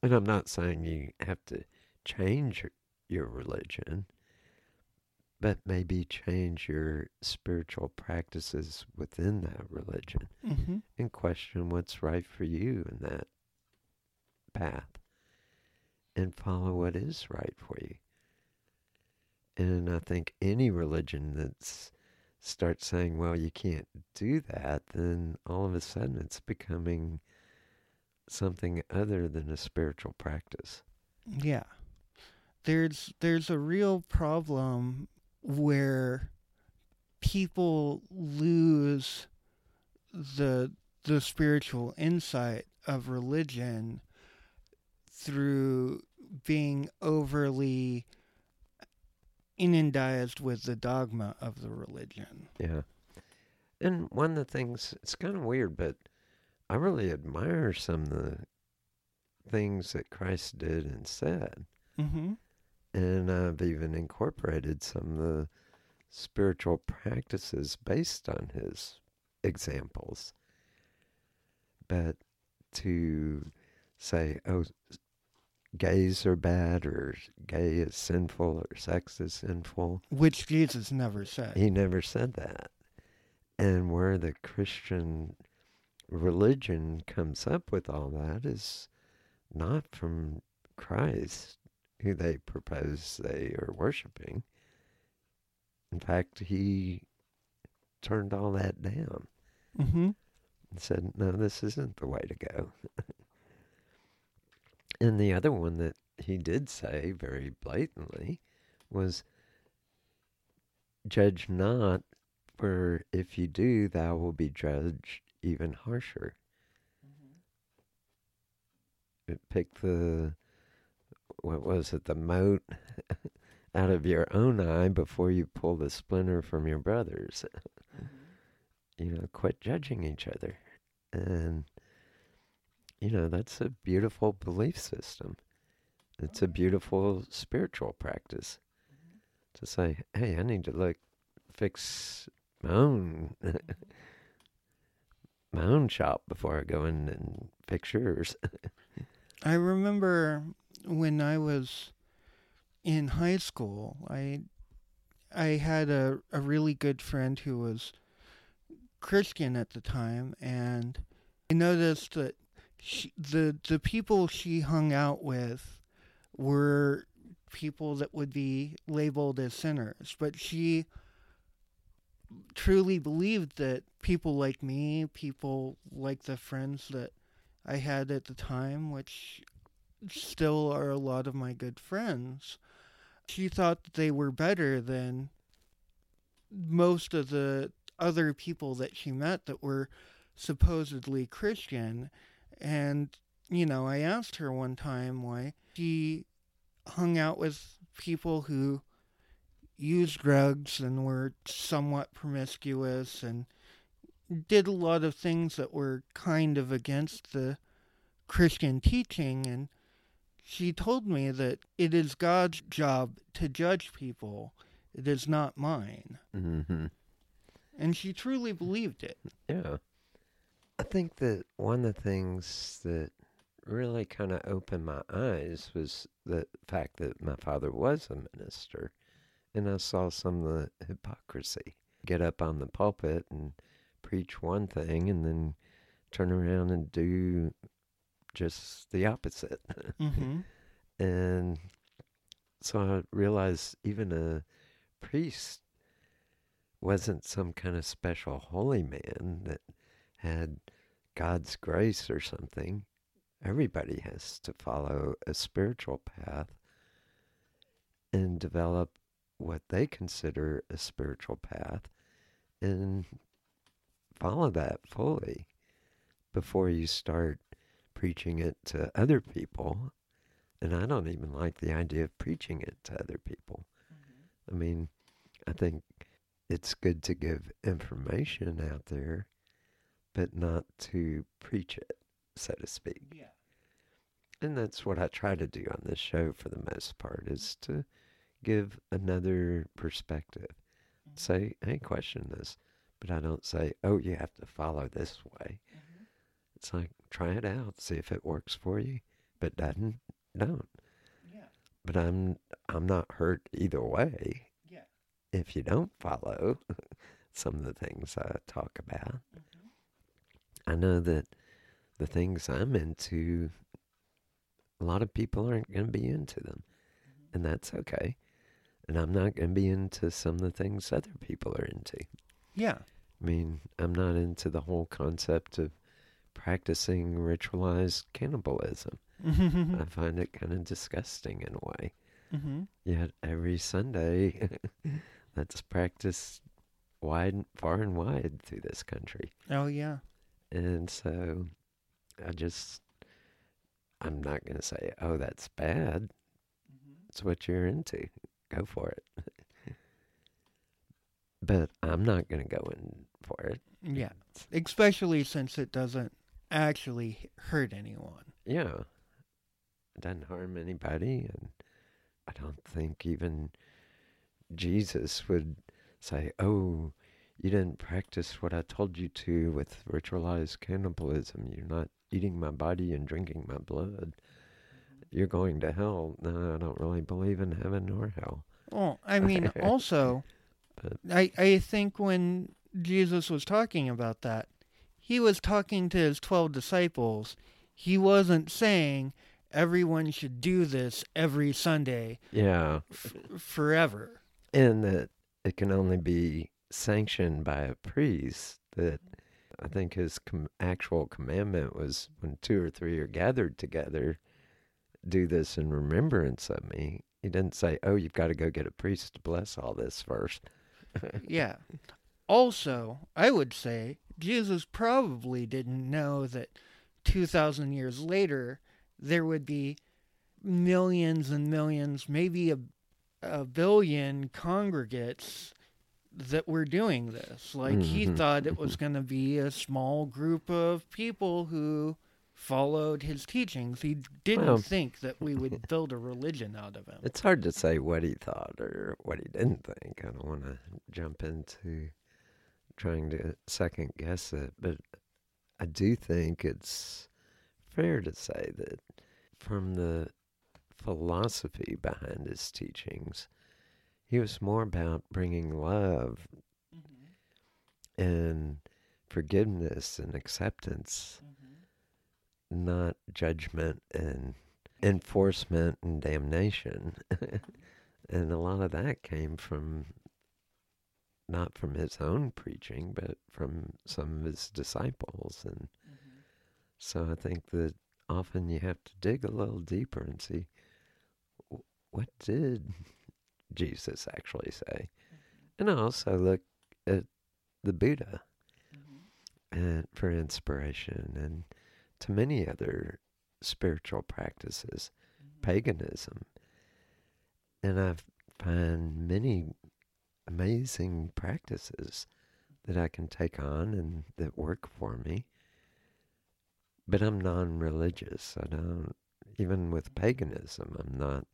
S2: And I'm not saying you have to change your, your religion, but maybe change your spiritual practices within that religion
S3: Mm-hmm.
S2: and question what's right for you in that path and follow what is right for you. And I think any religion that's starts saying, well, you can't do that, then all of a sudden it's becoming something other than a spiritual practice.
S3: Yeah. There's there's a real problem where people lose the the spiritual insight of religion through being overly inundated with the dogma of the religion.
S2: Yeah. And one of the things, it's kind of weird, but I really admire some of the things that Christ did and said.
S3: Mm-hmm.
S2: And I've even incorporated some of the spiritual practices based on his examples. But to say, oh, gays are bad, or gay is sinful, or sex is sinful,
S3: Which Jesus never said.
S2: he never said that. And where the Christian religion comes up with all that is not from Christ, who they propose they are worshiping. In fact, he turned all that down
S3: Mm-hmm.
S2: and said, no, this isn't the way to go. and the other one that he did say very blatantly was, Judge not, for if you do, thou will be judged even harsher. Mm-hmm. It Pick the, what was it, the mote out of your own eye before you pull the splinter from your brother's mm-hmm. you know, quit judging each other. And, you know, that's a beautiful belief system. It's a beautiful spiritual practice to say, hey, I need to look, fix my own. my own shop before I go in and fix yours.
S3: I remember when I was in high school, I I had a, a really good friend who was Christian at the time, and I noticed that the the people she hung out with were people that would be labeled as sinners, but she truly believed that people like me, people like the friends that I had at the time, which still are a lot of my good friends, she thought that they were better than most of the other people that she met that were supposedly Christian. And, you know, I asked her one time why she hung out with people who used drugs and were somewhat promiscuous and did a lot of things that were kind of against the Christian teaching. And she told me that it is God's job to judge people, it is not mine.
S2: mm-hmm.
S3: And she truly believed it.
S2: Yeah. I think that one of the things that really kind of opened my eyes was the fact that my father was a minister. And I saw some of the hypocrisy. Get up on the pulpit and preach one thing and then turn around and do just the opposite.
S3: Mm-hmm.
S2: and so I realized even a priest wasn't some kind of special holy man that had God's grace or something. Everybody has to follow a spiritual path and develop what they consider a spiritual path and follow that fully before you start preaching it to other people. And I don't even like the idea of preaching it to other people. Mm-hmm. I mean, I think it's good to give information out there, but not to preach it, so to speak.
S3: Yeah.
S2: And that's what I try to do on this show for the most part is mm-hmm. to give another perspective. Mm-hmm. Say, hey, question this. But I don't say, oh, you have to follow this way. Mm-hmm. It's like, try it out, see if it works for you. But doesn't, don't.
S3: Yeah.
S2: But I'm I'm not hurt either way
S3: Yeah.
S2: if you don't follow some of the things I talk about. I know that the things I'm into, a lot of people aren't going to be into them, and that's okay. And I'm not going to be into some of the things other people are into.
S3: Yeah.
S2: I mean, I'm not into the whole concept of practicing ritualized cannibalism.
S3: mm-hmm.
S2: I find it kind of disgusting in a way.
S3: Mm-hmm.
S2: Yet every Sunday, that's practiced wide, far and wide through this country.
S3: Oh yeah.
S2: And so I just, I'm not going to say, oh, that's bad. Mm-hmm. It's what you're into. Go for it. but I'm not going to go in for it.
S3: Yeah. Especially since it doesn't actually hurt anyone.
S2: Yeah. It doesn't harm anybody. And I don't think even Jesus would say, oh, you didn't practice what I told you to with ritualized cannibalism. You're not eating my body and drinking my blood. You're going to hell. No, I don't really believe in heaven or hell.
S3: Well, I mean, also,
S2: But-
S3: I I think when Jesus was talking about that, he was talking to his twelve disciples. He wasn't saying everyone should do this every Sunday
S2: Yeah.
S3: f- forever.
S2: and that it can only be sanctioned by a priest. That mm-hmm. I think his com- actual commandment was when two or three are gathered together, do this in remembrance of me. He didn't say, "Oh, you've got to go get a priest to bless all this first.
S3: Uh, yeah. Also, I would say Jesus probably didn't know that 2,000 years later there would be millions and millions, maybe a, a billion congregates that we're doing this. Like, he
S2: Mhm.
S3: thought it was going to be a small group of people who followed his teachings. He didn't
S2: Well-
S3: think that we would build a religion out of him.
S2: It's hard to say what he thought or what he didn't think. I don't want to jump into trying to second guess it, but I do think it's fair to say that from the philosophy behind his teachings, he was more about bringing love mm-hmm. and forgiveness and acceptance, mm-hmm. not judgment and enforcement and damnation. and a lot of that came from not from his own preaching, but from some of his disciples. And mm-hmm. so I think that often you have to dig a little deeper and see what did Jesus actually say? And also look at the Buddha mm-hmm. and for inspiration and to many other spiritual practices, mm-hmm. paganism. And I find many amazing practices that I can take on and that work for me. But I'm non religious. I don't, even with mm-hmm. paganism, I'm not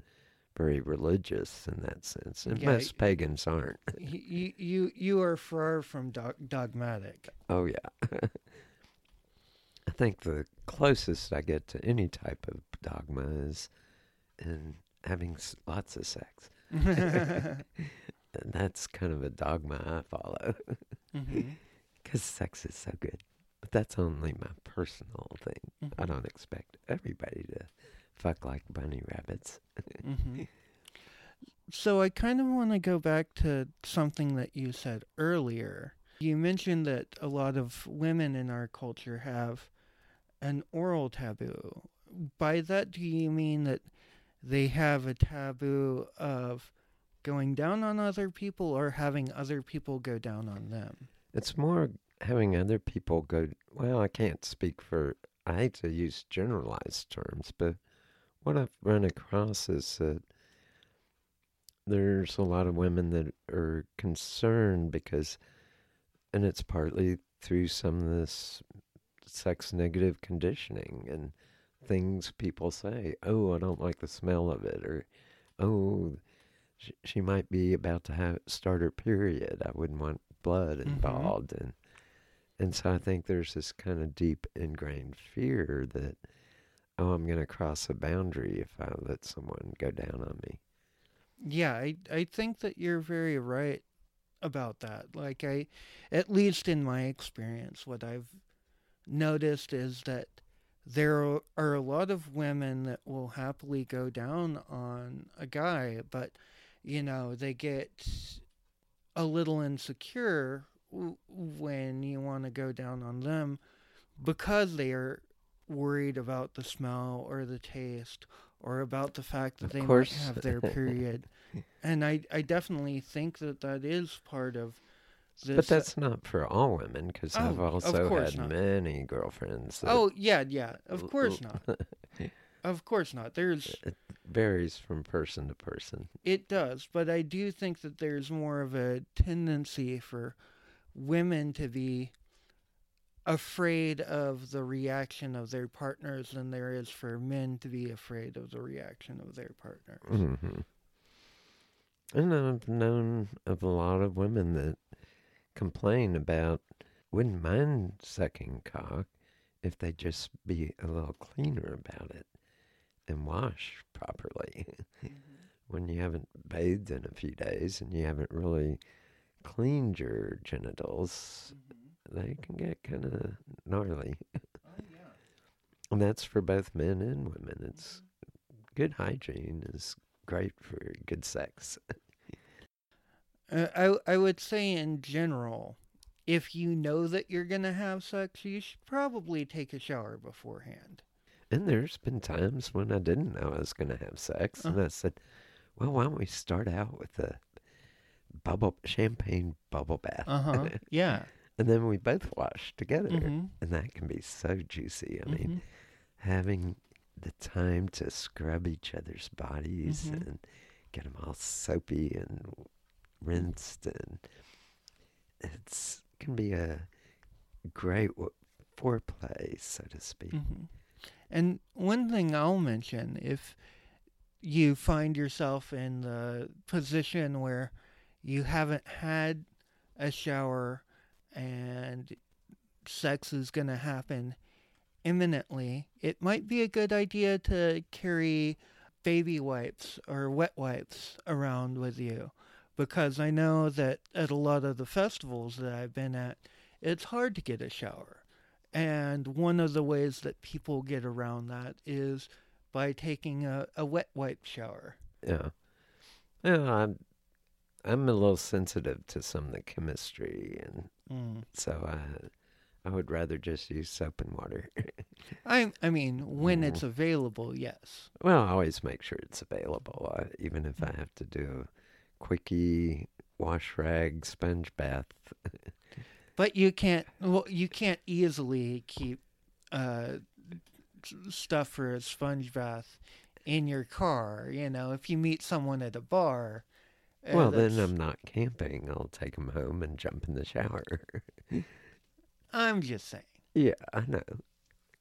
S2: very religious in that sense. And
S3: Yeah,
S2: most pagans aren't.
S3: you, you, you are far from dog- dogmatic.
S2: Oh yeah. I think the closest I get to any type of dogma is in having lots of sex. And that's kind of a dogma I follow because sex is so good. But that's only my personal thing. I
S3: Mhm.
S2: don't expect everybody to fuck like bunny rabbits.
S3: Mhm. So I kind of want to go back to something that you said earlier. You mentioned that a lot of women in our culture have an oral taboo. By that, do you mean that they have a taboo of going down on other people or having other people go down on them?
S2: It's more having other people go, well, I can't speak for, I hate to use generalized terms, but what I've run across is that there's a lot of women that are concerned because, and it's partly through some of this sex negative conditioning and things people say. Oh, I don't like the smell of it, or oh, she, she might be about to have start her period. I wouldn't want blood
S3: Mhm.
S2: involved, and and so I think there's this kind of deep ingrained fear that oh, I'm going to cross a boundary if I let someone go down on me.
S3: Yeah, I I think that you're very right about that. Like I at least in my experience what I've noticed is that there are- a lot of women that will happily go down on a guy, but you know, they get a little insecure when you want to go down on them because they are worried about the smell or the taste or about the fact that
S2: Of
S3: they might have their period. and I, I definitely think that that is part of this.
S2: But that's not for all women because I've
S3: Oh, of
S2: also
S3: course
S2: had
S3: not.
S2: many girlfriends.
S3: Oh yeah, yeah. Of course not. Of course not. There's
S2: it varies from person to person.
S3: It does, but I do think that there's more of a tendency for women to be afraid of the reaction of their partners than there is for men to be afraid of the reaction of their partners.
S2: hmm And I've known of a lot of women that complain about wouldn't mind sucking cock if they just be a little cleaner about it and wash properly. when you haven't bathed in a few days and you haven't really cleaned your genitals, they can get kind of gnarly. And that's for both men and women. It's good hygiene is great for good sex.
S3: Uh, I I would say in general, if you know that you're gonna have sex, you should probably take a shower beforehand.
S2: And there's been times when I didn't know I was going to have sex, and I said, "Well, why don't we start out with a bubble champagne bubble bath,
S3: Uh huh. yeah.
S2: And then we both wash together,
S3: Mhm.
S2: and that can be so juicy. I mean,
S3: Mhm.
S2: having the time to scrub each other's bodies
S3: Mhm.
S2: and get them all soapy and rinsed, and it's can be a great w- foreplay, so to speak.
S3: hmm And one thing I'll mention if you find yourself in the position where you haven't had a shower and sex is going to happen imminently, it might be a good idea to carry baby wipes or wet wipes around with you. Because I know that at a lot of the festivals that I've been at, it's hard to get a shower. And one of the ways that people get around that is by taking a, a wet wipe shower.
S2: Yeah. Yeah, I'm I'm a little sensitive to some of the chemistry and
S3: Mm.
S2: so I I would rather just use soap and water.
S3: I I mean, when
S2: Mm.
S3: it's available, yes.
S2: well, I always make sure it's available, uh, even if I have to do a quickie wash rag sponge bath.
S3: But you can't well, you can't easily keep uh, stuff for a sponge bath in your car. You know, if you meet someone at a bar. Uh,
S2: well, then I'm not camping. I'll take them home and jump in the shower.
S3: I'm just saying.
S2: yeah, I know.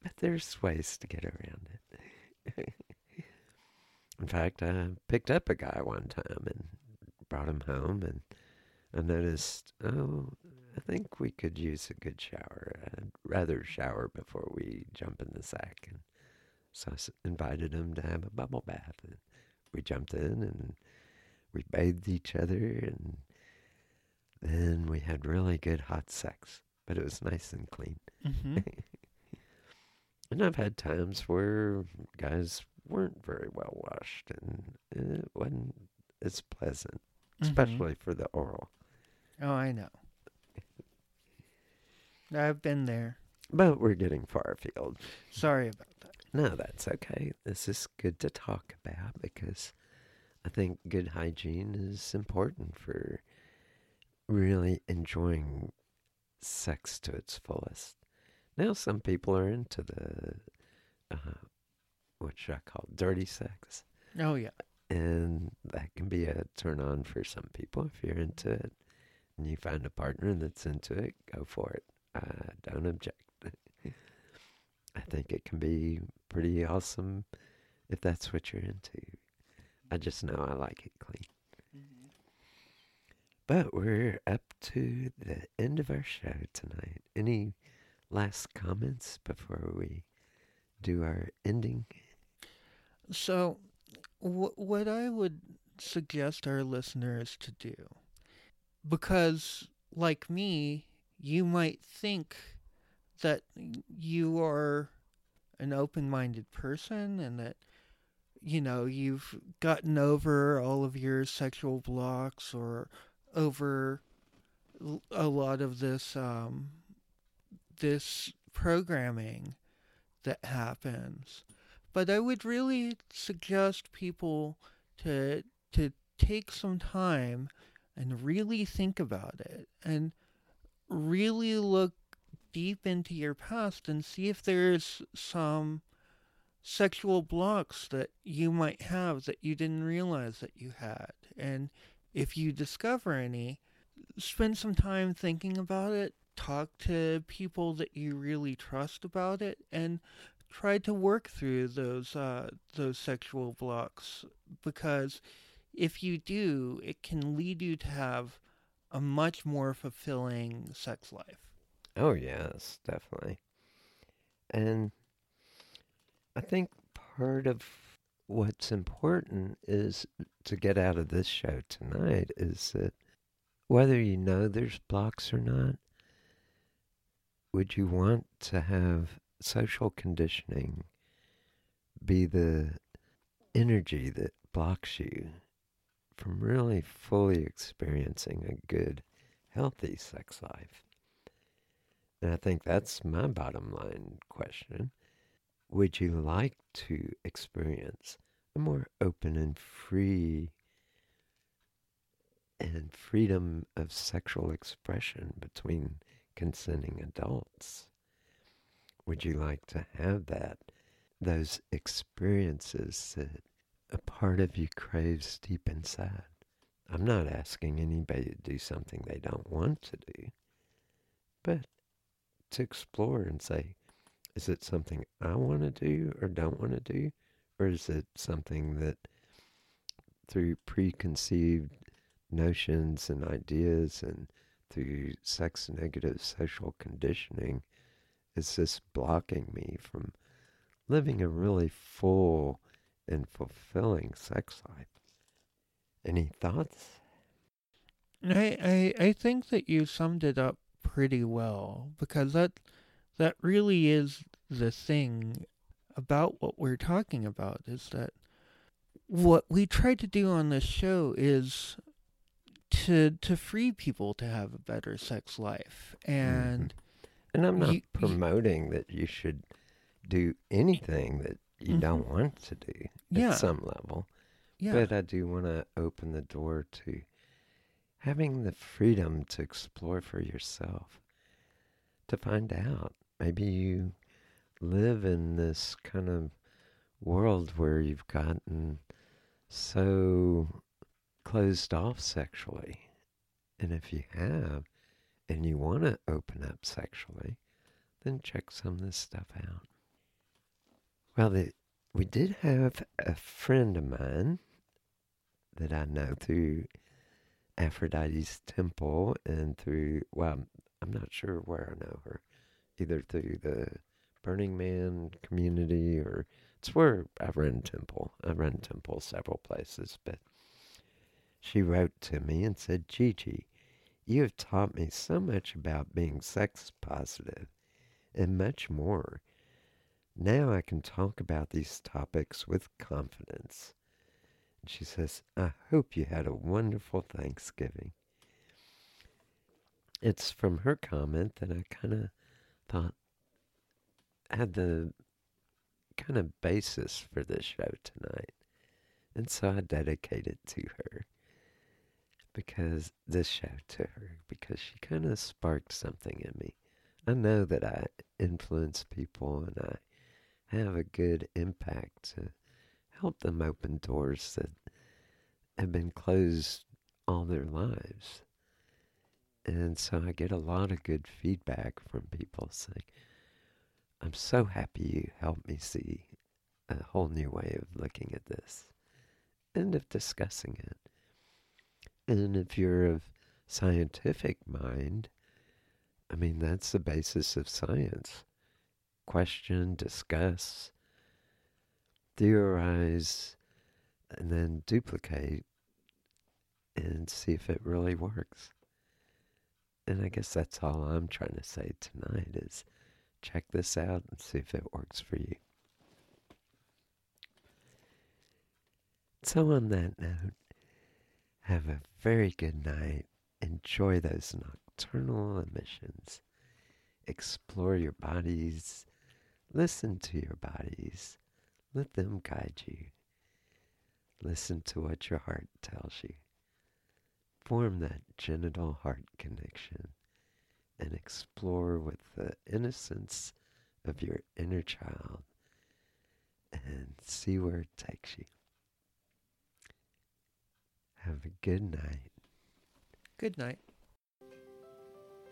S2: But there's ways to get around it. In fact, I picked up a guy one time and brought him home, and I noticed, oh, I think we could use a good shower. I'd rather shower before we jump in the sack. And so I invited him to have a bubble bath. And we jumped in and we bathed each other, and then we had really good hot sex. But it was nice and clean.
S3: hmm
S2: And I've had times where guys weren't very well washed, and it wasn't it's pleasant,
S3: Mhm.
S2: especially for the oral.
S3: Oh, I know. I've been there.
S2: But we're getting far afield.
S3: Sorry about that.
S2: No, that's okay. This is good to talk about because I think good hygiene is important for really enjoying sex to its fullest. Now, some people are into the, uh, what should I call it, dirty sex.
S3: Oh yeah.
S2: And that can be a turn on for some people if you're into it and you find a partner that's into it, go for it. I don't object. I think it can be pretty awesome if that's what you're into. I just know I like it clean. Mm-hmm. But we're up to the end of our show tonight. Any last comments before we do our ending?
S3: So, wh- what I would suggest our listeners to do, because like me, you might think that you are an open minded person and that, you know, you've gotten over all of your sexual blocks or over a lot of this, um, this programming that happens. But I would really suggest people to to take some time and really think about it and really look deep into your past and see if there's some sexual blocks that you might have that you didn't realize that you had and if you discover any spend some time thinking about it talk to people that you really trust about it and try to work through those uh, those sexual blocks because if you do, it can lead you to have a much more fulfilling sex life.
S2: Oh, yes, definitely. And I think part of what's important is to get out of this show tonight is that whether you know there's blocks or not, would you want to have social conditioning be the energy that blocks you from really fully experiencing a good, healthy sex life? And I think that's my bottom line question. Would you like to experience a more open and free and freedom of sexual expression between consenting adults? Would you like to have that? Those experiences that a part of you craves deep inside. I'm not asking anybody to do something they don't want to do, but to explore and say, is it something I want to do or don't want to do? Or is it something that through preconceived notions and ideas and through sex negative social conditioning is this blocking me from living a really full and fulfilling sex life? Any thoughts?
S3: I, I I think that you summed it up pretty well because that that really is the thing about what we're talking about is that what we try to do on this show is to to free people to have a better sex life and
S2: And I'm not
S3: You-
S2: promoting that you should do anything that you
S3: Mhm.
S2: don't want to do
S3: Yeah.
S2: at some level.
S3: yeah
S2: But I do want to open the door to having the freedom to explore for yourself, to find out. Maybe you live in this kind of world where you've gotten so closed off sexually. And if you have, and you want to open up sexually, then check some of this stuff out. Well, the, we did have a friend of mine that I know through Aphrodite's temple and through, well, I'm not sure where I know her, either through the Burning Man community or it's where I run temple. I run temple several places, but she wrote to me and said, Gigi, you have taught me so much about being sex positive and much more. Now I can talk about these topics with confidence. And She says, I hope you had a wonderful Thanksgiving. It's from her comment that I kind of thought had the kind of basis for this show tonight. And so I dedicate it to her because this show to her because she kind of sparked something in me. I know that I influence people and I have a good impact to help them open doors that have been closed all their lives. And so I get a lot of good feedback from people saying, I'm so happy you helped me see a whole new way of looking at this and of discussing it. And if you're of scientific mind, I mean, that's the basis of science. Question, discuss, theorize, and then duplicate and see if it really works. And I guess that's all I'm trying to say tonight is check this out and see if it works for you. So on that note, have a very good night. Enjoy those nocturnal emissions. Explore your bodies. Listen to your bodies. Let them guide you. Listen to what your heart tells you. Form that genital heart connection and explore with the innocence of your inner child and see where it takes you. Have a good night.
S3: Good night.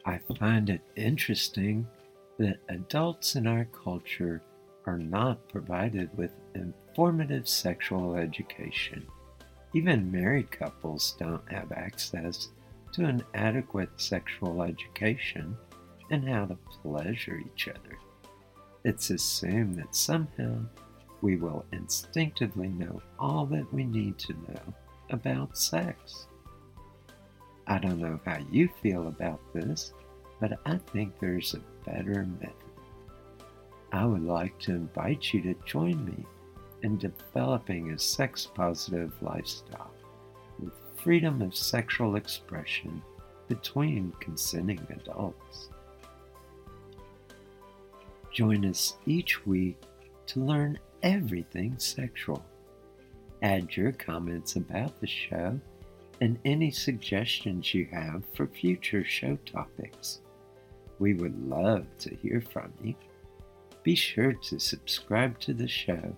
S1: I find it interesting that adults in our culture are not provided with informative sexual education. Even married couples don't have access to an adequate sexual education and how to pleasure each other. It's assumed that somehow we will instinctively know all that we need to know about sex. I don't know how you feel about this, but I think there's a better method. I would like to invite you to join me in developing a sex positive lifestyle with freedom of sexual expression between consenting adults. Join us each week to learn everything sexual Add your comments about the show and any suggestions you have for future show topics. We would love to hear from you. Be sure to subscribe to the show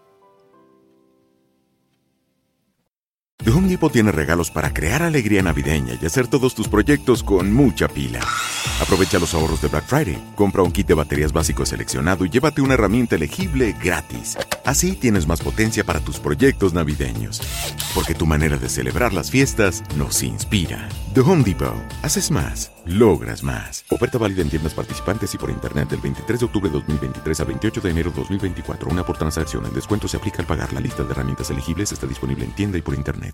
S4: The Home Depot tiene regalos para crear alegría navideña y hacer todos tus proyectos con mucha pila. Aprovecha los ahorros de Black Friday. Compra un kit de baterías básico seleccionado y llévate una herramienta elegible gratis. Así tienes más potencia para tus proyectos navideños. Porque tu manera de celebrar las fiestas nos inspira. The Home Depot. Haces más, logras más. Oferta válida en tiendas participantes y por internet del 23 de octubre de 2023 al 28 de enero de 2024. Una por transacción. El descuento se aplica al pagar. La lista de herramientas elegibles está disponible en tienda y por internet.